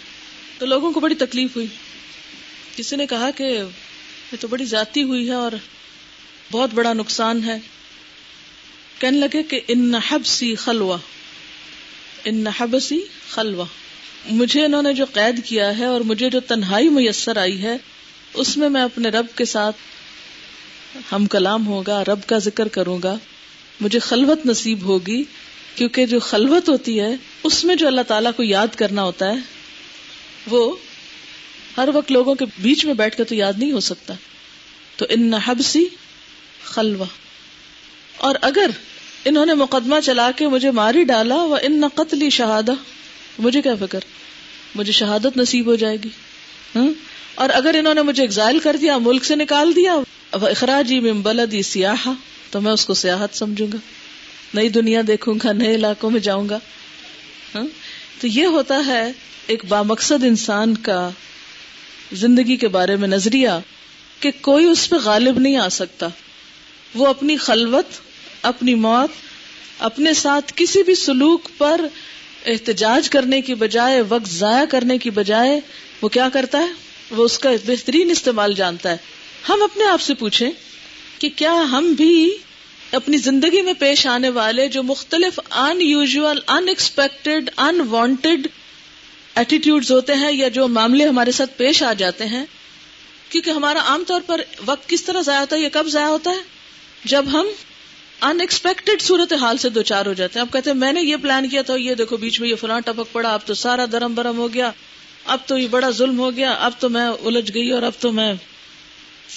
تو لوگوں کو بڑی تکلیف ہوئی۔ کسی نے کہا کہ یہ تو بڑی ذاتی ہوئی ہے اور بہت بڑا نقصان ہے۔ کہنے لگے کہ ان نحب سی خلوا ان نحب سی مجھے انہوں نے جو قید کیا ہے اور مجھے جو تنہائی میسر آئی ہے، اس میں میں اپنے رب کے ساتھ ہم کلام ہوگا، رب کا ذکر کروں گا۔ مجھے خلوت نصیب ہوگی، کیونکہ جو خلوت ہوتی ہے، اس میں جو اللہ تعالیٰ کو یاد کرنا ہوتا ہے، وہ ہر وقت لوگوں کے بیچ میں بیٹھ کے تو یاد نہیں ہو سکتا۔ تو ان نحب سی خلوا اور اگر انہوں نے مقدمہ چلا کے مجھے ماری ڈالا وہ ان قتلی شہادہ۔ مجھے کیا فکر؟ مجھے شہادت نصیب ہو جائے گی۔ ہاں؟ اور اگر انہوں نے مجھے ایگزائل کر دیا، ملک سے نکال دیا اخراجی میں بلدی سیاح تو میں اس کو سیاحت سمجھوں گا۔ نئی دنیا دیکھوں گا، نئے علاقوں میں جاؤں گا۔ ہاں؟ تو یہ ہوتا ہے ایک بامقصد انسان کا زندگی کے بارے میں نظریہ کہ کوئی اس پہ غالب نہیں آ سکتا۔ وہ اپنی خلوت اپنی موت، اپنے ساتھ کسی بھی سلوک پر احتجاج کرنے کی بجائے، وقت ضائع کرنے کی بجائے، وہ کیا کرتا ہے؟ وہ اس کا بہترین استعمال جانتا ہے۔ ہم اپنے آپ سے پوچھیں کہ کیا ہم بھی اپنی زندگی میں پیش آنے والے جو مختلف unusual unexpected unwanted attitude ہوتے ہیں یا جو معاملے ہمارے ساتھ پیش آ جاتے ہیں، کیونکہ ہمارا عام طور پر وقت کس طرح ضائع ہوتا ہے یہ کب ضائع ہوتا ہے؟ جب ہم ان ایکسپیکٹڈ صورت حال سے دو چار ہو جاتے ہیں۔ اب کہتے ہیں، میں نے یہ پلان کیا تھا، یہ دیکھو بیچ میں یہ فلاں ٹپک پڑا، اب تو سارا درم برم ہو گیا، اب تو یہ بڑا ظلم ہو گیا، اب تو میں الجھ گئی اور اب تو میں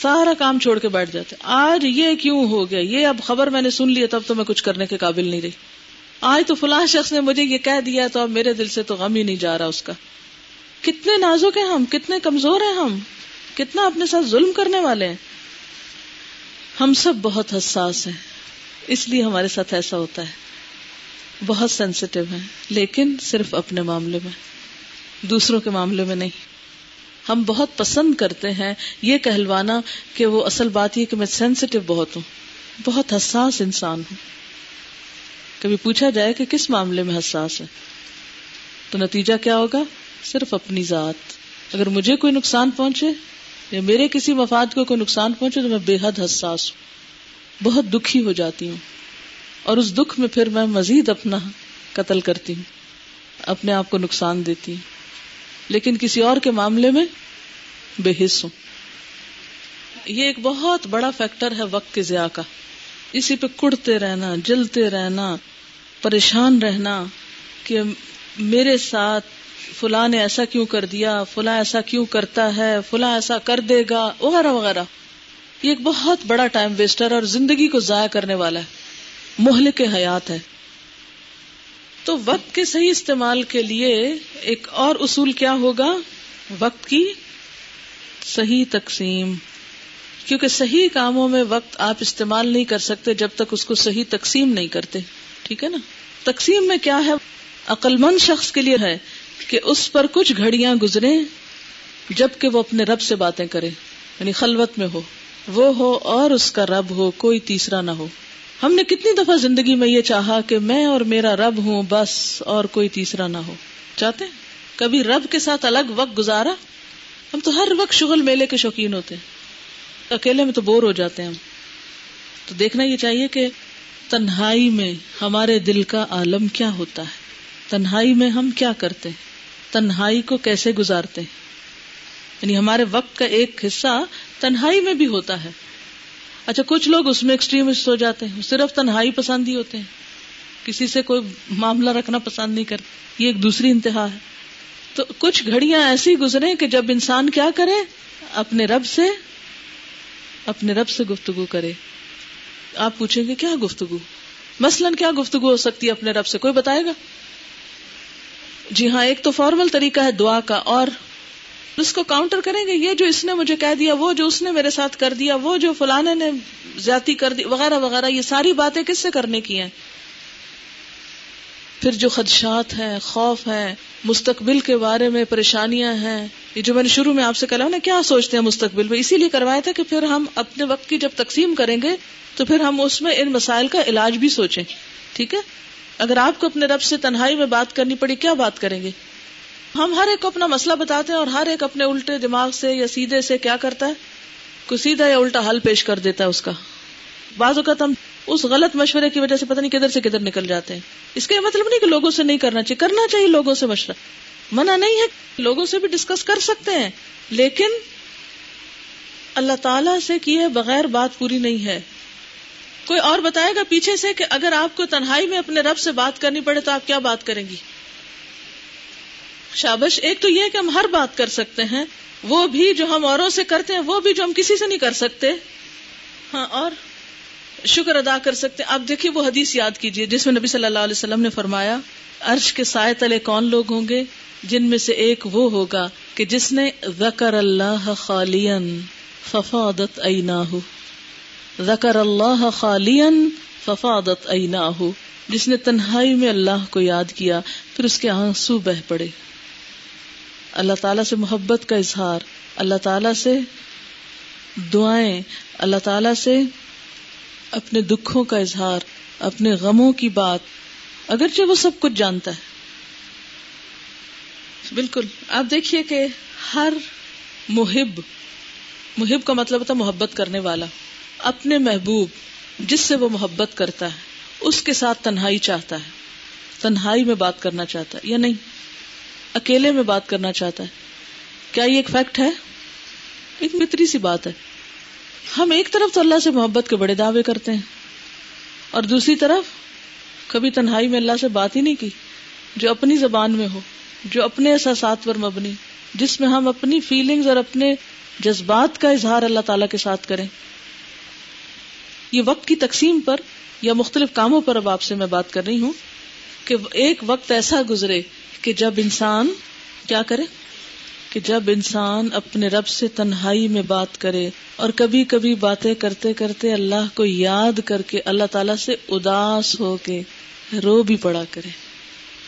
سارا کام چھوڑ کے بیٹھ جاتے۔ آج یہ کیوں ہو گیا؟ یہ اب خبر میں نے سن لیا تب تو میں کچھ کرنے کے قابل نہیں رہی۔ آج تو فلاں شخص نے مجھے یہ کہہ دیا تو اب میرے دل سے تو غم ہی نہیں جا رہا اس کا۔ کتنے نازک ہیں ہم، کتنے کمزور ہیں ہم، کتنا اپنے ساتھ ظلم کرنے والے ہیں۔ ہم سب بہت حساس ہیں۔ اس لیے ہمارے ساتھ ایسا ہوتا ہے۔ بہت سینسیٹیو ہیں، لیکن صرف اپنے معاملے میں، دوسروں کے معاملے میں نہیں۔ ہم بہت پسند کرتے ہیں یہ کہلوانا کہ وہ اصل بات یہ کہ میں سینسیٹیو بہت ہوں۔ بہت حساس انسان ہوں۔ کبھی پوچھا جائے کہ کس معاملے میں حساس ہے؟ تو نتیجہ کیا ہوگا؟ صرف اپنی ذات۔ اگر مجھے کوئی نقصان پہنچے یا میرے کسی مفاد کو کوئی نقصان پہنچے تو میں بے حد حساس ہوں۔ بہت دکھی ہو جاتی ہوں اور اس دکھ میں پھر میں مزید اپنا قتل کرتی ہوں، اپنے آپ کو نقصان دیتی ہوں۔ لیکن کسی اور کے معاملے میں بے حص ہوں۔ یہ ایک بہت بڑا فیکٹر ہے وقت کے ضیاع کا۔ اسی پہ کڑتے رہنا، جلتے رہنا، پریشان رہنا کہ میرے ساتھ فلاں نے ایسا کیوں کر دیا، فلاں ایسا کیوں کرتا ہے، فلاں ایسا کر دے گا، وغیرہ وغیرہ۔ یہ ایک بہت بڑا ٹائم ویسٹر اور زندگی کو ضائع کرنے والا ہے۔ محل کے حیات ہے۔ تو وقت کے صحیح استعمال کے لیے ایک اور اصول کیا ہوگا؟ وقت کی صحیح تقسیم۔ کیونکہ صحیح کاموں میں وقت آپ استعمال نہیں کر سکتے جب تک اس کو صحیح تقسیم نہیں کرتے۔ ٹھیک ہے نا؟ تقسیم میں کیا ہے؟ عقل مند شخص کے لیے ہے کہ اس پر کچھ گھڑیاں گزرے جبکہ وہ اپنے رب سے باتیں کرے یعنی خلوت میں ہو۔ وہ ہو اور اس کا رب ہو، کوئی تیسرا نہ ہو۔ ہم نے کتنی دفعہ زندگی میں یہ چاہا کہ میں اور میرا رب ہوں، بس اور کوئی تیسرا نہ ہو۔ چاہتے کبھی رب کے ساتھ الگ وقت گزارا؟ ہم تو ہر وقت شغل میلے کے شوقین ہوتے ہیں۔ اکیلے میں تو بور ہو جاتے ہیں ہم۔ تو دیکھنا یہ چاہیے کہ تنہائی میں ہمارے دل کا عالم کیا ہوتا ہے؟ تنہائی میں ہم کیا کرتے تنہائی کو کیسے گزارتے یعنی ہمارے وقت کا ایک حصہ تنہائی میں بھی ہوتا ہے۔ اچھا کچھ لوگ اس میں ایکسٹریمسٹ ہو جاتے ہیں، صرف تنہائی پسند ہی ہوتے ہیں۔ کسی سے کوئی معاملہ رکھنا پسند نہیں کرتے، یہ ایک دوسری انتہا ہے۔ تو کچھ گھڑیاں ایسی گزرے کہ جب انسان کیا کرے، اپنے رب سے، اپنے رب سے گفتگو کرے۔ آپ پوچھیں گے، کیا گفتگو؟ مثلاً کیا گفتگو ہو سکتی ہے اپنے رب سے؟ کوئی بتائے گا؟ جی ہاں ایک تو فارمل طریقہ ہے دعا کا، اور اس کو کاؤنٹر کریں گے، یہ جو اس نے مجھے کہہ دیا، وہ جو اس نے میرے ساتھ کر دیا، وہ جو فلانے نے زیادتی کر دی، وغیرہ وغیرہ، یہ ساری باتیں کس سے کرنے کی ہیں؟ پھر جو خدشات ہیں، خوف ہیں، مستقبل کے بارے میں پریشانیاں ہیں، یہ جو میں نے شروع میں آپ سے کہا نا، کیا سوچتے ہیں مستقبل میں؟ اسی لیے کروایا تھا کہ پھر ہم اپنے وقت کی جب تقسیم کریں گے، تو پھر ہم اس میں ان مسائل کا علاج بھی سوچیں، ٹھیک ہے؟ اگر آپ کو اپنے رب سے تنہائی میں بات کرنی پڑی، کیا بات کریں گے؟ ہم ہر ایک کو اپنا مسئلہ بتاتے ہیں اور ہر ایک اپنے الٹے دماغ سے یا سیدھے سے کیا کرتا ہے؟ کوئی سیدھا یا الٹا حل پیش کر دیتا ہے اس کا۔ بعض اوقات ہم اس غلط مشورے کی وجہ سے پتہ نہیں کدھر سے کدھر نکل جاتے ہیں۔ اس کا یہ مطلب نہیں کہ لوگوں سے نہیں کرنا چاہیے۔ کرنا چاہیے لوگوں سے مشورہ۔ منع نہیں ہے لوگوں سے بھی ڈسکس کر سکتے ہیں، لیکن اللہ تعالی سے کیے بغیر بات پوری نہیں ہے۔ کوئی اور بتائے گا پیچھے سے کہ اگر آپ کو تنہائی میں اپنے رب سے بات کرنی پڑے تو آپ کیا بات کریں گی؟ شابش، ایک تو یہ کہ ہم ہر بات کر سکتے ہیں، وہ بھی جو ہم اوروں سے کرتے ہیں، وہ بھی جو ہم کسی سے نہیں کر سکتے۔ ہاں اور شکر ادا کر سکتے اب دیکھیے وہ حدیث یاد کیجیے جس میں نبی صلی اللہ علیہ وسلم نے فرمایا، عرش کے سائے تلے کون لوگ ہوں گے؟ جن میں سے ایک وہ ہوگا کہ جس نے ذکر اللہ خالین ففادت عیناہ ذکر اللہ خالین ففادت عیناہ جس نے تنہائی میں اللہ کو یاد کیا، پھر اس کے آنسو بہ پڑے۔ اللہ تعالیٰ سے محبت کا اظہار، اللہ تعالیٰ سے دعائیں، اللہ تعالیٰ سے اپنے دکھوں کا اظہار، اپنے غموں کی بات، اگرچہ وہ سب کچھ جانتا ہے۔ بالکل، آپ دیکھیے کہ ہر محب محب کا مطلب ہوتا محبت کرنے والا، اپنے محبوب، جس سے وہ محبت کرتا ہے، اس کے ساتھ تنہائی چاہتا ہے، تنہائی میں بات کرنا چاہتا ہے، یا نہیں؟ اکیلے میں بات کرنا چاہتا ہے۔ کیا یہ ایک فیکٹ ہے؟ ایک متری سی بات ہے۔ ہم ایک طرف تو اللہ سے محبت کے بڑے دعوے کرتے ہیں، اور دوسری طرف کبھی تنہائی میں اللہ سے بات ہی نہیں کی، جو اپنی زبان میں ہو، جو اپنے احساسات پر مبنی، جس میں ہم اپنی فیلنگز اور اپنے جذبات کا اظہار اللہ تعالی کے ساتھ کریں۔ یہ وقت کی تقسیم پر یا مختلف کاموں پر اب آپ سے میں بات کر رہی ہوں کہ ایک وقت ایسا گزرے کہ جب انسان کیا کرے؟ کہ جب انسان اپنے رب سے تنہائی میں بات کرے اور کبھی کبھی باتیں کرتے کرتے اللہ کو یاد کر کے اللہ تعالی سے اداس ہو کے رو بھی پڑا کرے۔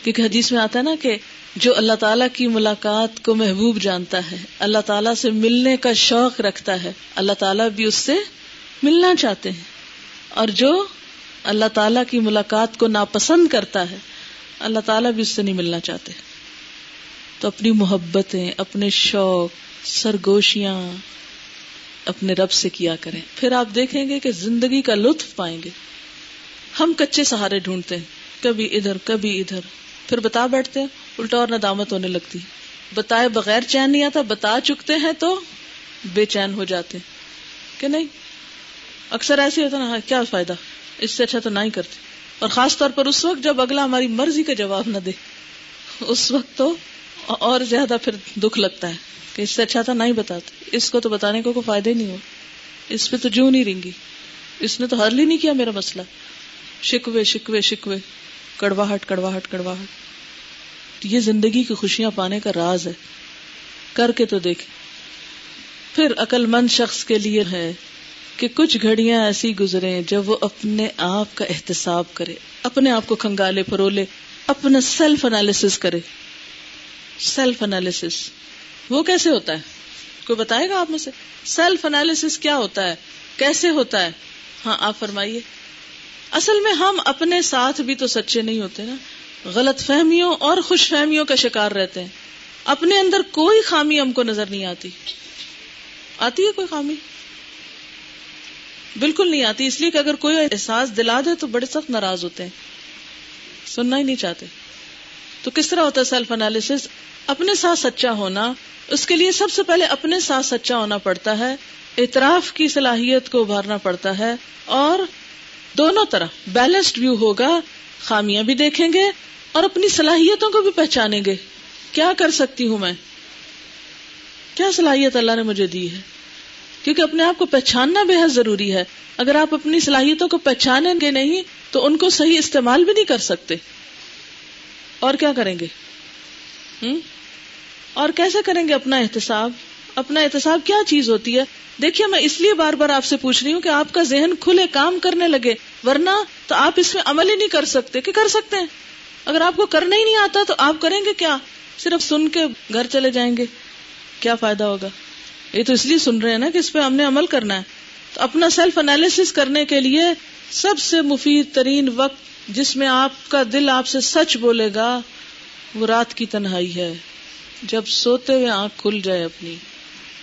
کیونکہ حدیث میں آتا ہے نا کہ جو اللہ تعالیٰ کی ملاقات کو محبوب جانتا ہے، اللہ تعالیٰ سے ملنے کا شوق رکھتا ہے، اللہ تعالیٰ بھی اس سے ملنا چاہتے ہیں۔ اور جو اللہ تعالیٰ کی ملاقات کو ناپسند کرتا ہے اللہ تعالیٰ بھی اس سے نہیں ملنا چاہتے۔ تو اپنی محبتیں، اپنے شوق، سرگوشیاں اپنے رب سے کیا کریں۔ پھر آپ دیکھیں گے کہ زندگی کا لطف پائیں گے۔ ہم کچے سہارے ڈھونڈتے ہیں۔ کبھی ادھر کبھی ادھر۔ پھر بتا بیٹھتے ہیں، الٹا اور ندامت ہونے لگتی۔ بتائے بغیر چین نہیں آتا، بتا چکتے ہیں تو بے چین ہو جاتے۔ کہ نہیں؟ اکثر ایسے ہوتا نا ہاں، کیا فائدہ؟ اس سے اچھا تو نہ ہی کرتے۔ اور خاص طور پر اس وقت جب اگلا ہماری مرضی کا جواب نہ دے، اس وقت تو اور زیادہ پھر دکھ لگتا ہے کہ اس سے اچھا تھا نہ ہی بتاتے۔ اس کو تو بتانے کو کوئی فائدہ ہی نہیں ہو اس پہ تو جو نہیں رنگی۔ اس نے تو حل ہی نہیں کیا میرا مسئلہ۔ شکوے شکوے شکوے۔ کڑواہٹ کڑواہٹ کڑواہٹ۔ یہ زندگی کی خوشیاں پانے کا راز ہے۔ کر کے تو دیکھ۔ پھر عقل مند شخص کے لیے ہے۔ کہ کچھ گھڑیاں ایسی گزرے جب وہ اپنے آپ کا احتساب کرے، اپنے آپ کو کھنگالے پرولے اپنا سیلف انالیس کرے۔ سیلف انالیس وہ کیسے ہوتا ہے؟ کوئی بتائے گا آپ میں سے؟ سیلف انالیس کیا ہوتا ہے؟ کیسے ہوتا ہے؟ ہاں آپ فرمائیے۔ اصل میں ہم اپنے ساتھ بھی تو سچے نہیں ہوتے نا۔ غلط فہمیوں اور خوش فہمیوں کا شکار رہتے ہیں۔ اپنے اندر کوئی خامی ہم کو نظر نہیں آتی۔ آتی ہے کوئی خامی؟ بالکل نہیں آتی، اس لیے کہ اگر کوئی احساس دلا دے تو بڑے سخت ناراض ہوتے ہیں۔ سننا ہی نہیں چاہتے۔ تو کس طرح ہوتا ہے سیلف انالیس اپنے ساتھ سچا ہونا، اس کے لیے سب سے پہلے اپنے ساتھ سچا ہونا پڑتا ہے، اعتراف کی صلاحیت کو ابھارنا پڑتا ہے، اور دونوں طرح بیلنسڈ ویو ہوگا، خامیاں بھی دیکھیں گے، اور اپنی صلاحیتوں کو بھی پہچانیں گے۔ کیا کر سکتی ہوں میں؟ کیا صلاحیت اللہ نے مجھے دی ہے؟ کیونکہ اپنے آپ کو پہچاننا بے حد ضروری ہے۔ اگر آپ اپنی صلاحیتوں کو پہچانیں گے نہیں، تو ان کو صحیح استعمال بھی نہیں کر سکتے۔ اور کیا کریں گے؟ اور کیسے کریں گے اپنا احتساب؟ اپنا احتساب کیا چیز ہوتی ہے؟ دیکھیے، میں اس لیے بار بار آپ سے پوچھ رہی ہوں کہ آپ کا ذہن کھلے کام کرنے لگے، ورنہ تو آپ اس میں عمل ہی نہیں کر سکتے کہ کر سکتے ہیں۔ اگر آپ کو کرنا ہی نہیں آتا تو آپ کریں گے کیا؟ صرف سن کے گھر چلے جائیں گے۔ کیا فائدہ ہوگا؟ یہ تو اس لیے سن رہے ہیں نا کہ اس پہ ہم نے عمل کرنا ہے۔ تو اپنا سیلف انالیس کرنے کے لیے سب سے مفید ترین وقت جس میں آپ کا دل آپ سے سچ بولے گا، وہ رات کی تنہائی ہے۔ جب سوتے ہوئے آنکھ کھل جائے اپنی۔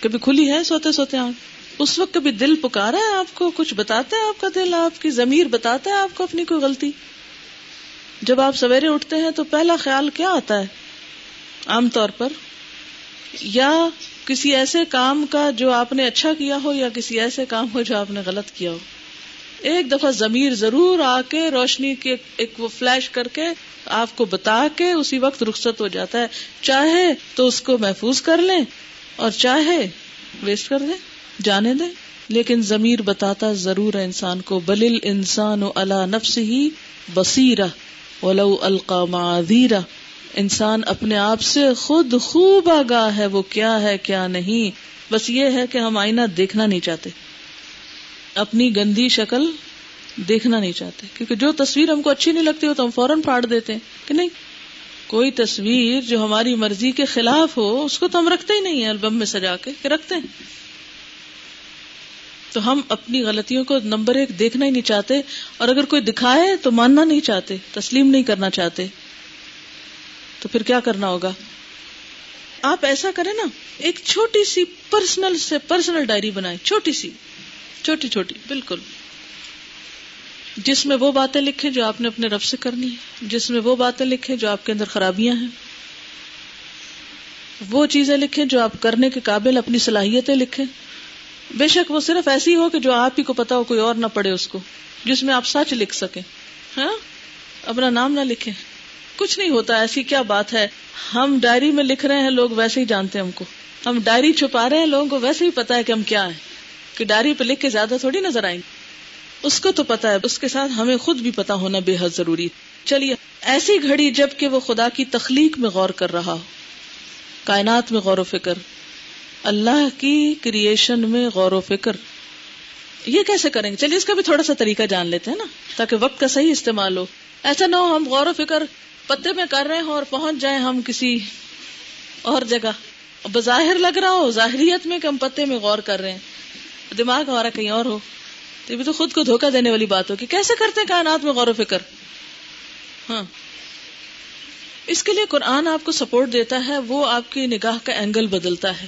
کبھی کھلی ہے سوتے سوتے آنکھ؟ اس وقت کبھی دل پکارا ہے آپ کو؟ کچھ بتاتا ہے آپ کا دل؟ آپ کی ضمیر بتاتا ہے آپ کو اپنی کوئی غلطی؟ جب آپ سویرے اٹھتے ہیں تو پہلا خیال کیا آتا ہے؟ عام طور پر یا کسی ایسے کام کا جو آپ نے اچھا کیا ہو یا کسی ایسے کام ہو جو آپ نے غلط کیا ہو۔ ایک دفعہ ضمیر ضرور آ کے روشنی کے ایک وہ فلیش کر کے آپ کو بتا کے اسی وقت رخصت ہو جاتا ہے۔ چاہے تو اس کو محفوظ کر لیں اور چاہے ویسٹ کر دیں جانے دیں۔ لیکن ضمیر بتاتا ضرور ہے انسان کو بلل انسان و اللہ نفس ہی بصیرہ ولو القا معذیرہ انسان اپنے آپ سے خود خوب آگاہ ہے، وہ کیا ہے، کیا نہیں۔ بس یہ ہے کہ ہم آئینہ دیکھنا نہیں چاہتے۔ اپنی گندی شکل دیکھنا نہیں چاہتے۔ کیونکہ جو تصویر ہم کو اچھی نہیں لگتی ہو تو ہم فوراً پھاڑ دیتے ہیں، کہ نہیں؟ کوئی تصویر جو ہماری مرضی کے خلاف ہو، اس کو تو ہم رکھتے ہی نہیں ہیں، البم میں سجا کے، کہ رکھتے ہیں۔ تو ہم اپنی غلطیوں کو نمبر ایک دیکھنا ہی نہیں چاہتے۔ اور اگر کوئی دکھائے تو ماننا نہیں چاہتے، تسلیم نہیں کرنا چاہتے۔ تو پھر کیا کرنا ہوگا؟ آپ ایسا کریں نا، ایک چھوٹی سی پرسنل سے پرسنل ڈائری بنائے چھوٹی سی، چھوٹی چھوٹی، بالکل۔ جس میں وہ باتیں لکھیں جو آپ نے اپنے رب سے کرنی ہے جس میں وہ باتیں لکھیں جو آپ کے اندر خرابیاں ہیں۔ وہ چیزیں لکھیں جو آپ کرنے کے قابل اپنی صلاحیتیں لکھیں۔ بے شک وہ صرف ایسی ہو کہ جو آپ ہی کو پتا ہو، کوئی اور نہ پڑے اس کو، جس میں آپ سچ لکھ سکیں۔ ہاں؟ اپنا نام نہ لکھیں۔ کچھ نہیں ہوتا، ایسی کیا بات ہے؟ ہم ڈائری میں لکھ رہے ہیں، لوگ ویسے ہی جانتے ہیں ہم کو۔ ہم ڈائری چھپا رہے ہیں، لوگوں کو ویسے ہی پتا ہے کہ ہم کیا ہے کہ ڈائری پہ لکھ کے زیادہ تھوڑی نظر آئیں گے۔ اس کو تو پتا ہے، اس کے ساتھ ہمیں خود بھی پتا ہونا بے حد ضروری چلیے، ایسی گھڑی جبکہ وہ خدا کی تخلیق میں غور کر رہا ہو۔ کائنات میں غور و فکر۔ اللہ کی کریشن میں غور و فکر۔ یہ کیسے کریں گے؟ چلیے، اس کا بھی تھوڑا سا طریقہ جان لیتے ہیں نا، تاکہ وقت کا صحیح استعمال ہو۔ ایسا نہ ہو ہم غور و فکر پتے میں کر رہے ہوں اور پہنچ جائیں ہم کسی اور جگہ۔ بظاہر لگ رہا ہو، ظاہریت میں کہ ہم پتے میں غور کر رہے ہیں۔ دماغ ہمارا کہیں اور ہو۔ تو یہ بھی تو خود کو دھوکہ دینے والی بات ہوگی کیسے کرتے ہیں کائنات میں غور و فکر؟ ہاں۔ اس کے لیے قرآن آپ کو سپورٹ دیتا ہے، وہ آپ کی نگاہ کا اینگل بدلتا ہے۔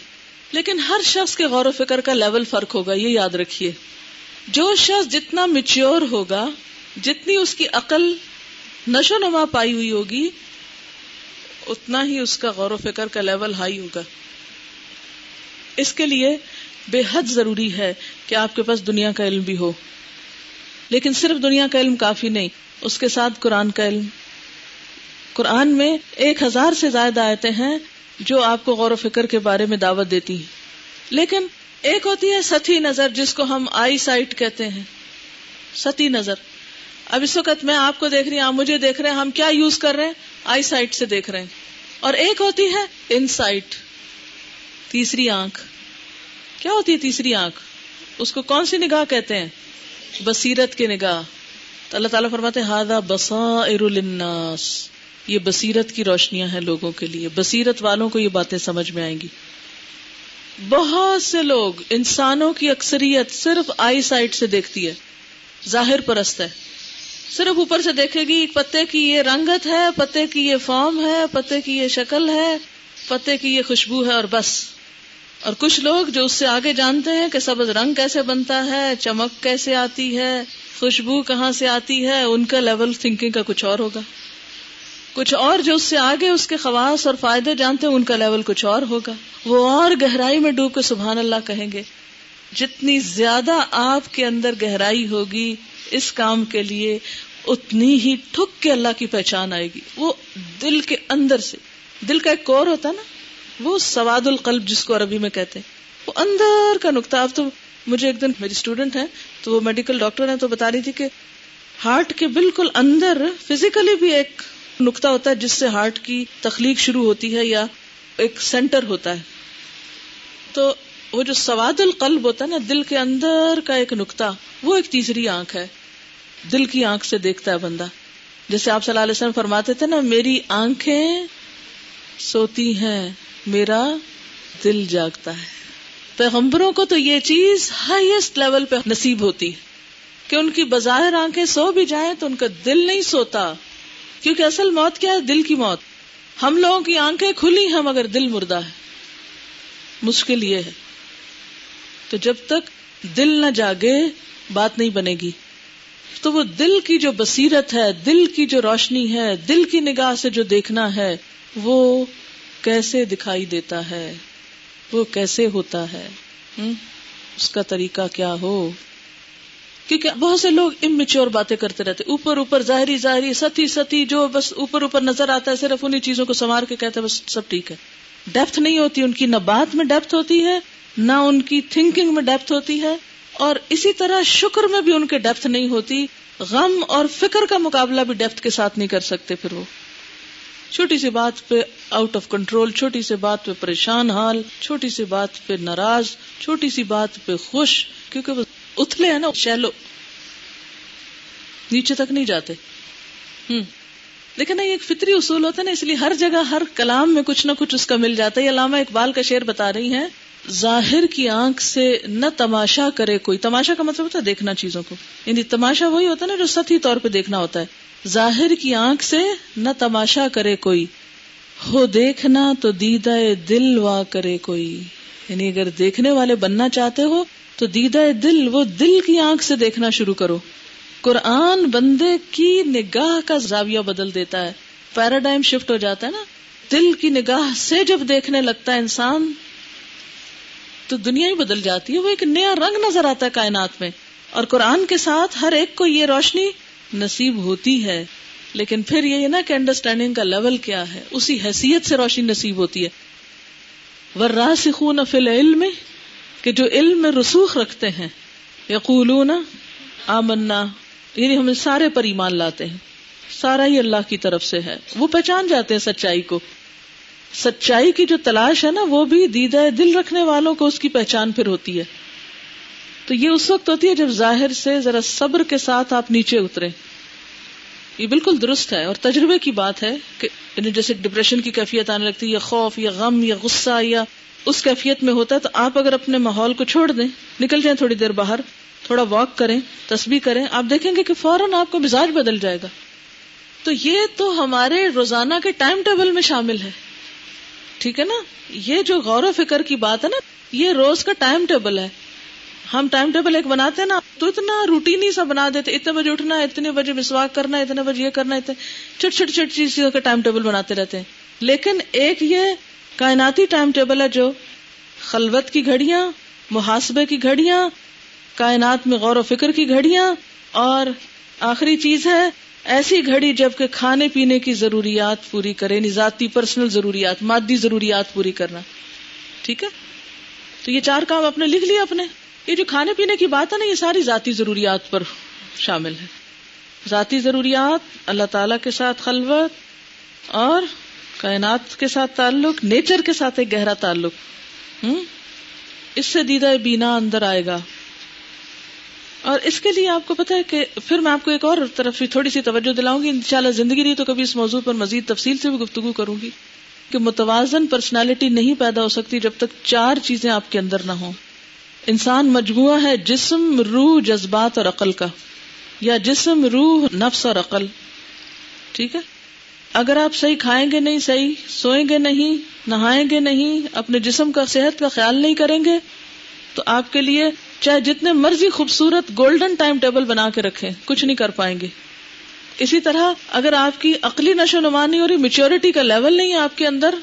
لیکن ہر شخص کے غور و فکر کا لیول فرق ہوگا، یہ یاد رکھیے۔ جو شخص جتنا میچیور ہوگا، جتنی اس کی عقل نشو نما پائی ہوئی ہوگی، اتنا ہی اس کا غور و فکر کا لیول ہائی ہوگا۔ اس کے لیے بے حد ضروری ہے کہ آپ کے پاس دنیا کا علم بھی ہو۔ لیکن صرف دنیا کا علم کافی نہیں، اس کے ساتھ قرآن کا علم۔ قرآن میں ایک ہزار سے زائد آیتیں ہیں جو آپ کو غور و فکر کے بارے میں دعوت دیتی ہیں۔ لیکن ایک ہوتی ہے ستی نظر، جس کو ہم آئی سائٹ کہتے ہیں۔ ستی نظر۔ اب اس وقت میں آپ کو دیکھ رہی ہوں، آپ مجھے دیکھ رہے ہیں، ہم کیا یوز کر رہے ہیں؟ آئی سائٹ سے دیکھ رہے ہیں۔ اور ایک ہوتی ہے ان سائٹ تیسری آنکھ۔ کیا ہوتی ہے تیسری آنکھ؟ اس کو کون سی نگاہ کہتے ہیں؟ بصیرت کی نگاہ۔ تو اللہ تعالیٰ فرماتے ہادا بسا الناس یہ بصیرت کی روشنیاں ہیں لوگوں کے لیے۔ بصیرت والوں کو یہ باتیں سمجھ میں آئیں گی۔ بہت سے لوگ انسانوں کی اکثریت صرف آئی سائٹ سے دیکھتی ہے۔ ظاہر پرست ہے۔ صرف اوپر سے دیکھے گی پتے کی یہ رنگت ہے، پتے کی یہ فارم ہے، پتے کی یہ شکل ہے، پتے کی یہ خوشبو ہے اور بس۔ اور کچھ لوگ جو اس سے آگے جانتے ہیں کہ سبز رنگ کیسے بنتا ہے، چمک کیسے آتی ہے، خوشبو کہاں سے آتی ہے، ان کا لیول تھنکنگ کا کچھ اور ہوگا۔ کچھ اور جو اس سے آگے اس کے خواص اور فائدے جانتے ہیں، ان کا لیول کچھ اور ہوگا۔ وہ اور گہرائی میں ڈوب کے سبحان اللہ کہیں گے۔ جتنی زیادہ آپ کے اندر گہرائی ہوگی اس کام کے لیے، اتنی ہی ٹھک کے اللہ کی پہچان آئے گی۔ وہ دل کے اندر سے، دل کا ایک کور ہوتا نا، وہ سواد القلب جس کو عربی میں کہتے ہیں۔ وہ اندر کا نقطہ اب تو مجھے ایک دن میری اسٹوڈینٹ ہے تو وہ میڈیکل ڈاکٹر ہیں، تو بتا رہی تھی کہ ہارٹ کے بالکل اندر فزیکلی بھی ایک نقطہ ہوتا ہے، جس سے ہارٹ کی تخلیق شروع ہوتی ہے یا ایک سینٹر ہوتا ہے۔ تو وہ جو سواد القلب ہوتا ہے نا، دل کے اندر کا ایک نقطہ، وہ ایک تیسری آنکھ ہے۔ دل کی آنکھ سے دیکھتا ہے بندہ۔ جیسے آپ صلی اللہ علیہ وسلم فرماتے تھے نا، میری آنکھیں سوتی ہیں، میرا دل جاگتا ہے۔ پیغمبروں کو تو یہ چیز ہائیسٹ لیول پہ نصیب ہوتی کہ ان کی بظاہر آنکھیں سو بھی جائیں تو ان کا دل نہیں سوتا۔ کیونکہ اصل موت کیا ہے؟ دل کی موت۔ ہم لوگوں کی آنکھیں کھلی ہیں مگر دل مردہ ہے۔ مشکل یہ ہے۔ تو جب تک دل نہ جاگے، بات نہیں بنے گی۔ تو وہ دل کی جو بصیرت ہے، دل کی جو روشنی ہے، دل کی نگاہ سے جو دیکھنا ہے، وہ کیسے دکھائی دیتا ہے؟ وہ کیسے ہوتا ہے؟ اس کا طریقہ کیا ہو؟ کیونکہ بہت سے لوگ امیچور باتیں کرتے رہتے۔ اوپر اوپر، ظاہری ظاہری، ستی ستی، جو بس اوپر اوپر نظر آتا ہے، صرف انہیں چیزوں کو سنوار کے کہتے ہیں، بس سب ٹھیک ہے۔ ڈیپتھ نہیں ہوتی، ان کی نہ بات میں ڈیپتھ ہوتی ہے۔ نہ ان کی تھنکنگ میں ڈیپتھ ہوتی ہے اور اسی طرح شکر میں بھی ان کے ڈیپتھ نہیں ہوتی۔ غم اور فکر کا مقابلہ بھی ڈیپتھ کے ساتھ نہیں کر سکتے پھر وہ۔ چھوٹی سی بات پہ آؤٹ آف کنٹرول چھوٹی سی بات پہ پریشان حال، چھوٹی سی بات پہ ناراض، چھوٹی سی بات پہ خوش، کیونکہ وہ اتلے ہیں نا، شیلو۔ نیچے تک نہیں جاتے۔ ہوں لیکن یہ ایک فطری اصول ہوتا ہے نا، اس لیے ہر جگہ ہر کلام میں کچھ نہ کچھ اس کا مل جاتا ہے۔ یہ علامہ اقبال کا شعر بتا رہی ہیں۔ ظاہر کی آنکھ سے نہ تماشا کرے کوئی۔ تماشا کا مطلب ہوتا ہے دیکھنا چیزوں کو۔ یعنی تماشا وہی ہوتا ہے نا جو سطحی طور پہ دیکھنا ہوتا ہے۔ ظاہر کی آنکھ سے نہ تماشا کرے کوئی۔ ہو دیکھنا تو دیدہ دل وا کرے کوئی۔ یعنی اگر دیکھنے والے بننا چاہتے ہو تو دیدہ دل، وہ دل کی آنکھ سے دیکھنا شروع کرو۔ قرآن بندے کی نگاہ کا زاویہ بدل دیتا ہے۔ پیراڈائم شفٹ ہو جاتا ہے نا۔ دل کی نگاہ سے جب دیکھنے لگتا ہے انسان تو دنیا ہی بدل جاتی ہے، وہ ایک نیا رنگ نظر آتا ہے کائنات میں۔ اور قرآن کے ساتھ ہر ایک کو یہ روشنی نصیب ہوتی ہے۔ لیکن پھر یہ نا کہ انڈرسٹینڈنگ کا لیول کیا ہے، اسی حیثیت سے روشنی نصیب ہوتی ہے۔ وراسخون فی العلم، کہ جو علم میں رسوخ رکھتے ہیں۔ یقولون، آمنا یعنی ہم سارے پر ایمان لاتے ہیں۔ سارا ہی اللہ کی طرف سے ہے۔ وہ پہچان جاتے ہیں سچائی کو۔ سچائی کی جو تلاش ہے نا، وہ بھی دیدہ دل رکھنے والوں کو اس کی پہچان پھر ہوتی ہے۔ تو یہ اس وقت ہوتی ہے جب ظاہر سے ذرا صبر کے ساتھ آپ نیچے اترے یہ بالکل درست ہے اور تجربے کی بات ہے کہ یعنی جیسے ڈپریشن کی کیفیت آنے لگتی ہے، یا خوف، یا غم، یا غصہ، یا اس کیفیت میں ہوتا ہے، تو آپ اگر اپنے ماحول کو چھوڑ دیں، نکل جائیں تھوڑی دیر باہر، تھوڑا واک کریں، تسبیح کریں، آپ دیکھیں گے کہ فوراً آپ کا مزاج بدل جائے گا۔ تو یہ تو ہمارے روزانہ کے ٹائم ٹیبل میں شامل ہے۔ ٹھیک ہے نا؟ یہ جو غور و فکر کی بات ہے نا، یہ روز کا ٹائم ٹیبل ہے۔ ہم ٹائم ٹیبل ایک بناتے ہیں نا، تو اتنا روٹین ہی سا بنا دیتے، اتنے بجے اٹھنا، اتنے بجے مسواک کرنا، اتنے بجے یہ کرنا، اتنے چھوٹی چھوٹی چھوٹی چیزوں کا ٹائم ٹیبل بناتے رہتے ہیں۔ لیکن ایک یہ کائناتی ٹائم ٹیبل ہے جو خلوت کی گھڑیاں، محاسبے کی گھڑیاں، کائنات میں غور و فکر کی گھڑیاں، اور آخری چیز ہے ایسی گھڑی جبکہ کھانے پینے کی ضروریات پوری کرے ذاتی پرسنل ضروریات، مادی ضروریات پوری کرنا۔ ٹھیک ہے؟ تو یہ چار کام اپنے لکھ لیا اپنے۔ یہ جو کھانے پینے کی بات ہے نا، یہ ساری ذاتی ضروریات پر شامل ہے۔ ذاتی ضروریات، اللہ تعالی کے ساتھ خلوت اور کائنات کے ساتھ تعلق نیچر کے ساتھ ایک گہرا تعلق۔ ہوں اس سے دیدہ بینا اندر آئے گا۔ اور اس کے لیے آپ کو پتا ہے کہ پھر میں آپ کو ایک اور طرف تھوڑی سی توجہ دلاؤں گی۔ انشاءاللہ زندگی رہی تو کبھی اس موضوع پر مزید تفصیل سے بھی گفتگو کروں گی کہ متوازن پرسنالٹی نہیں پیدا ہو سکتی جب تک چار چیزیں آپ کے اندر نہ ہوں۔ انسان مجموعہ ہے جسم، روح، جذبات اور عقل کا۔ یا جسم، روح، نفس اور عقل۔ ٹھیک ہے؟ اگر آپ صحیح کھائیں گے نہیں، صحیح سوئیں گے نہیں، نہائیں گے نہیں، اپنے جسم کا صحت کا خیال نہیں کریں گے، تو آپ کے لیے چاہے جتنے مرضی خوبصورت گولڈن ٹائم ٹیبل بنا کے رکھیں، کچھ نہیں کر پائیں گے۔ اسی طرح اگر آپ کی عقلی نشو نما نہیں ہو رہی میچیورٹی کا لیول نہیں ہے آپ کے اندر،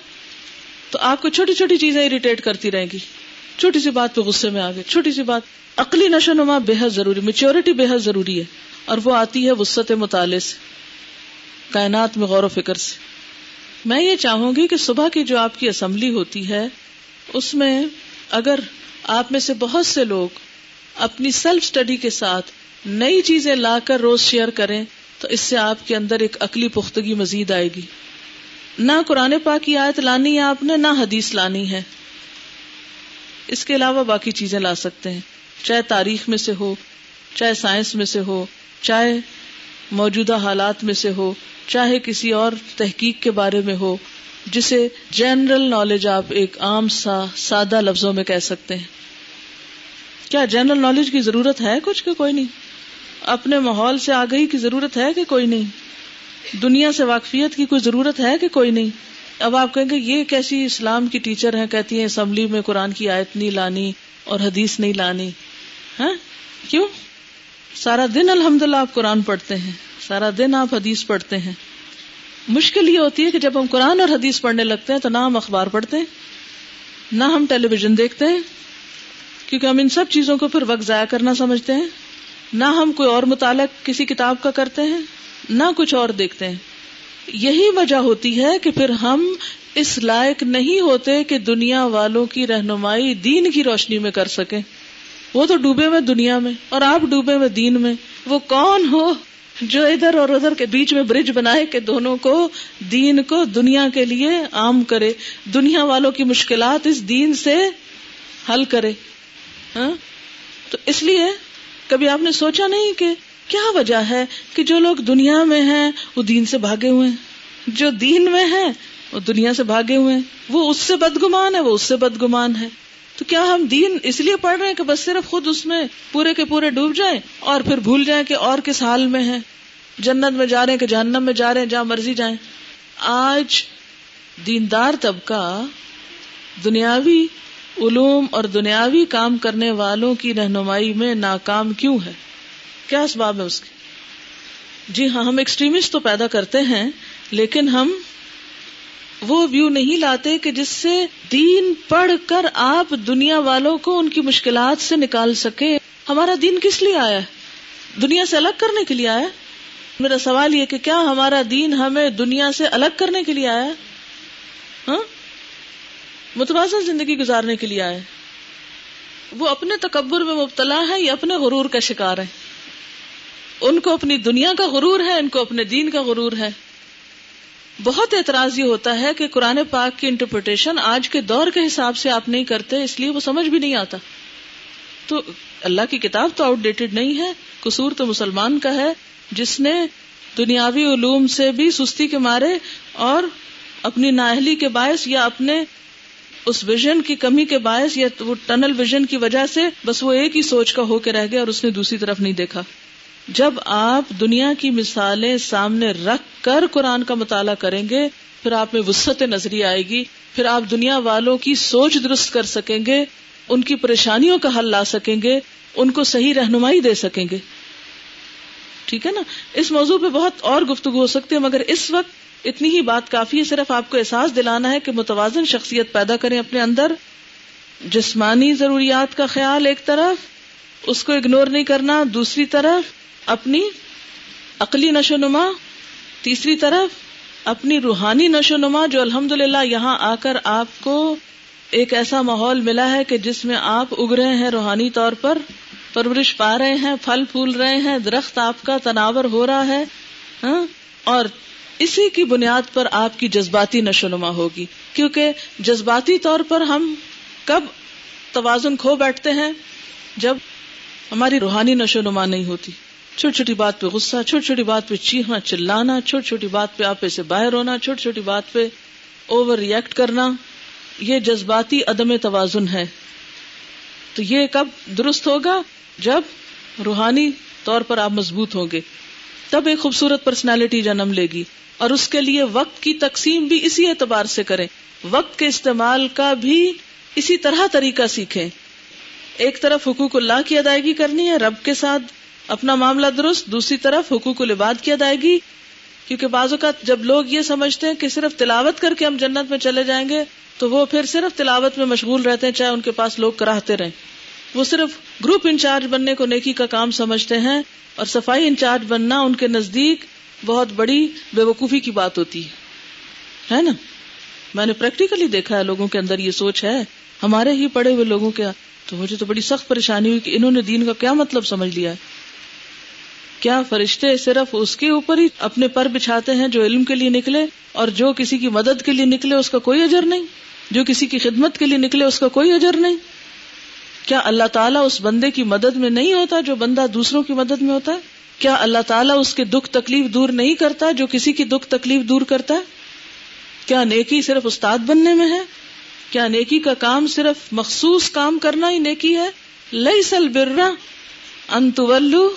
تو آپ کو چھوٹی چھوٹی چیزیں اریٹیٹ کرتی رہیں گی۔ چھوٹی سی بات پہ غصے میں آگے چھوٹی سی بات، عقلی نشو نما بے حد ضروری میچیورٹی بے حد ضروری ہے۔ اور وہ آتی ہے وسط مطالعے سے، کائنات میں غور و فکر سے۔ میں یہ چاہوں گی کہ صبح کی جو آپ کی اسمبلی ہوتی ہے، اس میں اگر آپ میں سے بہت سے لوگ اپنی سیلف اسٹڈی کے ساتھ نئی چیزیں لا کر روز شیئر کریں تو اس سے آپ کے اندر ایک عقلی پختگی مزید آئے گی۔ نہ قرآن پاک کی آیت لانی ہے آپ نے، نہ حدیث لانی ہے۔ اس کے علاوہ باقی چیزیں لا سکتے ہیں۔ چاہے تاریخ میں سے ہو، چاہے سائنس میں سے ہو، چاہے موجودہ حالات میں سے ہو، چاہے کسی اور تحقیق کے بارے میں ہو جسے جنرل نالج آپ ایک عام سا سادہ لفظوں میں کہہ سکتے ہیں۔ کیا جنرل نالج کی ضرورت ہے کچھ کہ کوئی نہیں؟ اپنے ماحول سے آگئی کی ضرورت ہے کہ کوئی نہیں؟ دنیا سے واقفیت کی کوئی ضرورت ہے کہ کوئی نہیں؟ اب آپ کہیں گے یہ کیسی اسلام کی ٹیچر ہیں، کہتی ہیں، اسمبلی میں قرآن کی آیت نہیں لانی اور حدیث نہیں لانی۔ ہاں؟ کیوں؟ سارا دن الحمد للہ آپ قرآن پڑھتے ہیں، سارا دن آپ حدیث پڑھتے ہیں۔ مشکل یہ ہوتی ہے کہ جب ہم قرآن اور حدیث پڑھنے لگتے ہیں تو نہ ہم اخبار پڑھتے ہیں، نہ ہم ٹیلی ویژن دیکھتے ہیں، کیونکہ ہم ان سب چیزوں کو پھر وقت ضائع کرنا سمجھتے ہیں۔ نہ ہم کوئی اور مطالعہ کسی کتاب کا کرتے ہیں، نہ کچھ اور دیکھتے ہیں۔ یہی وجہ ہوتی ہے کہ پھر ہم اس لائق نہیں ہوتے کہ دنیا والوں کی رہنمائی دین کی روشنی میں کر سکیں۔ وہ تو ڈوبے میں دنیا میں اور آپ ڈوبے میں دین میں، وہ کون ہو؟ جو ادھر اور ادھر کے بیچ میں برج بنائے کہ دونوں کو دین کو دنیا کے لیے عام کرے۔ دنیا والوں کی مشکلات اس دین سے حل کرے۔ ہاں؟ تو اس لیے کبھی آپ نے سوچا نہیں کہ کیا وجہ ہے کہ جو لوگ دنیا میں ہیں وہ دین سے بھاگے ہوئے ہیں؟ جو دین میں ہیں وہ دنیا سے بھاگے ہوئے ہیں۔ وہ اس سے بدگمان ہے، وہ اس سے بدگمان ہے۔ تو کیا ہم دین اس لیے پڑھ رہے ہیں کہ بس صرف خود اس میں پورے کے پورے ڈوب جائیں اور پھر بھول جائیں کہ اور کس حال میں ہیں؟ جنت میں جا رہے ہیں کہ جہنم میں جا رہے ہیں؟ جہاں مرضی جائیں۔ آج دیندار طبقہ دنیاوی علوم اور دنیاوی کام کرنے والوں کی رہنمائی میں ناکام کیوں ہے؟ کیا اسباب ہے اس کے؟ جی ہاں ہم ایکسٹریمسٹ تو پیدا کرتے ہیں، لیکن ہم وہ ویو نہیں لاتے کہ جس سے دین پڑھ کر آپ دنیا والوں کو ان کی مشکلات سے نکال سکے۔ ہمارا دین کس لیے آیا ہے؟ دنیا سے الگ کرنے کے لیے آیا میرا سوال یہ کہ کیا ہمارا دین ہمیں دنیا سے الگ کرنے کے لیے آیا ہاں؟ متوازن زندگی گزارنے کے لیے آئے وہ اپنے تکبر میں مبتلا ہے یا اپنے غرور کا شکار ہے ان کو اپنی دنیا کا غرور ہے، ان کو اپنے دین کا غرور ہے۔ بہت اعتراض یہ ہوتا ہے کہ قرآن پاک کی انٹرپریٹیشن آج کے دور کے حساب سے آپ نہیں کرتے، اس لیے وہ سمجھ بھی نہیں آتا۔ تو اللہ کی کتاب تو آؤٹ ڈیٹڈ نہیں ہے، قصور تو مسلمان کا ہے، جس نے دنیاوی علوم سے بھی سستی کے مارے اور اپنی نااہلی کے باعث یا اپنے اس ویژن کی کمی کے باعث یا وہ ٹنل ویژن کی وجہ سے بس وہ ایک ہی سوچ کا ہو کے رہ گیا اور اس نے دوسری طرف نہیں دیکھا۔ جب آپ دنیا کی مثالیں سامنے رکھ کر قرآن کا مطالعہ کریں گے، پھر آپ میں وسط نظری آئے گی، پھر آپ دنیا والوں کی سوچ درست کر سکیں گے، ان کی پریشانیوں کا حل لا سکیں گے، ان کو صحیح رہنمائی دے سکیں گے۔ ٹھیک ہے نا؟ اس موضوع پہ بہت اور گفتگو ہو سکتی ہے، مگر اس وقت اتنی ہی بات کافی ہے، صرف آپ کو احساس دلانا ہے کہ متوازن شخصیت پیدا کریں اپنے اندر۔ جسمانی ضروریات کا خیال ایک طرف، اس کو اگنور نہیں کرنا، دوسری طرف۔ اپنی عقلی نشو نما، تیسری طرف اپنی روحانی نشو نما جو الحمد للہ یہاں آ کر آپ کو ایک ایسا ماحول ملا ہے کہ جس میں آپ اگ رہے ہیں روحانی طور پر، پرورش پا رہے ہیں، پھل پھول رہے ہیں، درخت آپ کا تناور ہو رہا ہے ہاں؟ اور اسی کی بنیاد پر آپ کی جذباتی نشو نما ہوگی۔ کیونکہ جذباتی طور پر ہم کب توازن کھو بیٹھتے ہیں؟ جب ہماری روحانی نشو نما نہیں ہوتی۔ چھوٹی چھوٹی بات پہ غصہ چھوٹی چھوٹی بات پہ چیخنا، چلانا چھوٹی چھوٹی بات پہ آپ سے باہر ہونا چھوٹی چھوٹی بات پہ اوور ریئیکٹ کرنا، یہ جذباتی عدم توازن ہے۔ تو یہ کب درست ہوگا؟ جب روحانی طور پر آپ مضبوط ہوں گے۔ تب ایک خوبصورت پرسنالٹی جنم لے گی۔ اور اس کے لیے وقت کی تقسیم بھی اسی اعتبار سے کریں۔ وقت کے استعمال کا بھی اسی طرح طریقہ سیکھیں۔ ایک طرف حقوق اللہ کی ادائیگی کرنی ہے، رب کے ساتھ اپنا معاملہ درست، دوسری طرف حقوق العباد کی ادائیگی، کیونکہ بعض اوقات جب لوگ یہ سمجھتے ہیں کہ صرف تلاوت کر کے ہم جنت میں چلے جائیں گے، تو وہ پھر صرف تلاوت میں مشغول رہتے ہیں، چاہے ان کے پاس لوگ کراہتے رہیں۔ وہ صرف گروپ انچارج بننے کو نیکی کا کام سمجھتے ہیں، اور صفائی انچارج بننا ان کے نزدیک بہت بڑی بے وقوفی کی بات ہوتی ہے۔ نا؟ میں نے پریکٹیکلی دیکھا ہے لوگوں کے اندر یہ سوچ ہے۔ ہمارے ہی پڑے ہوئے لوگوں کے، تو مجھے تو بڑی سخت پریشانی ہوئی کہ انہوں نے دین کا کیا مطلب سمجھ لیا ہے۔ کیا فرشتے صرف اس کے اوپر ہی اپنے پر بچھاتے ہیں جو علم کے لیے نکلے اور جو کسی کی مدد کے لیے نکلے اس کا کوئی اجر نہیں؟ جو کسی کی خدمت کے لیے نکلے اس کا کوئی اجر نہیں؟ کیا اللہ تعالیٰ اس بندے کی مدد میں نہیں ہوتا جو بندہ دوسروں کی مدد میں ہوتا ہے؟ کیا اللہ تعالیٰ اس کے دکھ تکلیف دور نہیں کرتا جو کسی کی دکھ تکلیف دور کرتا ہے؟ کیا نیکی صرف استاد بننے میں ہے؟ کیا نیکی کا کام صرف مخصوص کام کرنا ہی نیکی ہے؟ لئی سل برا انتولو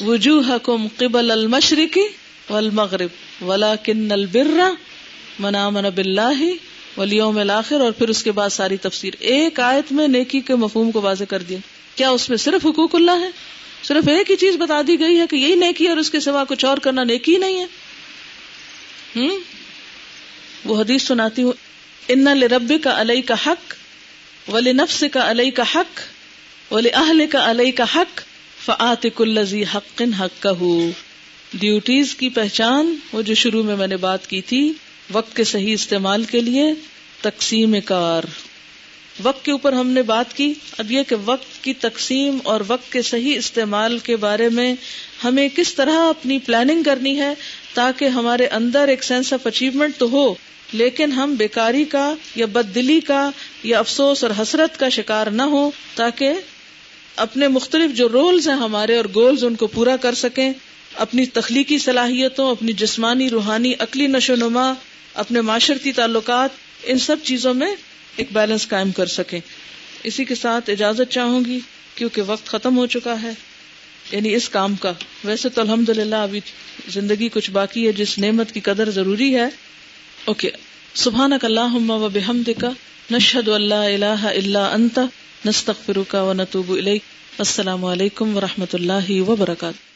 وجوہ کم قبل المشرقی والمغرب ولا کن البرا منا من بلّہ ولیوم الآخر اور پھر اس کے بعد ساری تفسیر۔ ایک آیت میں نیکی کے مفہوم کو واضح کر دیا۔ کیا اس میں صرف حقوق اللہ ہے؟ صرف ایک ہی چیز بتا دی گئی ہے کہ یہی نیکی اور اس کے سوا کچھ اور کرنا نیکی نہیں ہے؟ ہوں وہ حدیث سناتی ہوں۔ ان رب کا علیہ کا حق ولی نفس کا علیہ کا حق ولی اہل کا علیہ کا حق فعت کلزی حق حق کا ڈیوٹیز کی پہچان، وہ جو شروع میں میں نے بات کی تھی، وقت کے صحیح استعمال کے لیے تقسیم کار۔ وقت کے اوپر ہم نے بات کی، اب یہ کہ وقت کی تقسیم اور وقت کے صحیح استعمال کے بارے میں ہمیں کس طرح اپنی پلاننگ کرنی ہے تاکہ ہمارے اندر ایک سینس آف اچیومنٹ تو ہو، لیکن ہم بیکاری کا یا بد دلی کا یا افسوس اور حسرت کا شکار نہ ہو تاکہ اپنے مختلف جو رولز ہیں ہمارے اور گولز ان کو پورا کر سکیں، اپنی تخلیقی صلاحیتوں، اپنی جسمانی، روحانی، عقلی نشو نما، اپنے معاشرتی تعلقات، ان سب چیزوں میں ایک بیلنس قائم کر سکیں۔ اسی کے ساتھ اجازت چاہوں گی کیونکہ وقت ختم ہو چکا ہے۔ یعنی اس کام کا۔ ویسے تو الحمد للہ ابھی زندگی کچھ باقی ہے جس نعمت کی قدر ضروری ہے۔ اوکے۔ سبحان اللہ و بحمد کا نشد اللہ اللہ اللہ انت نستغفرک و نتوب السلام علیکم و رحمۃ اللہ وبرکاتہ.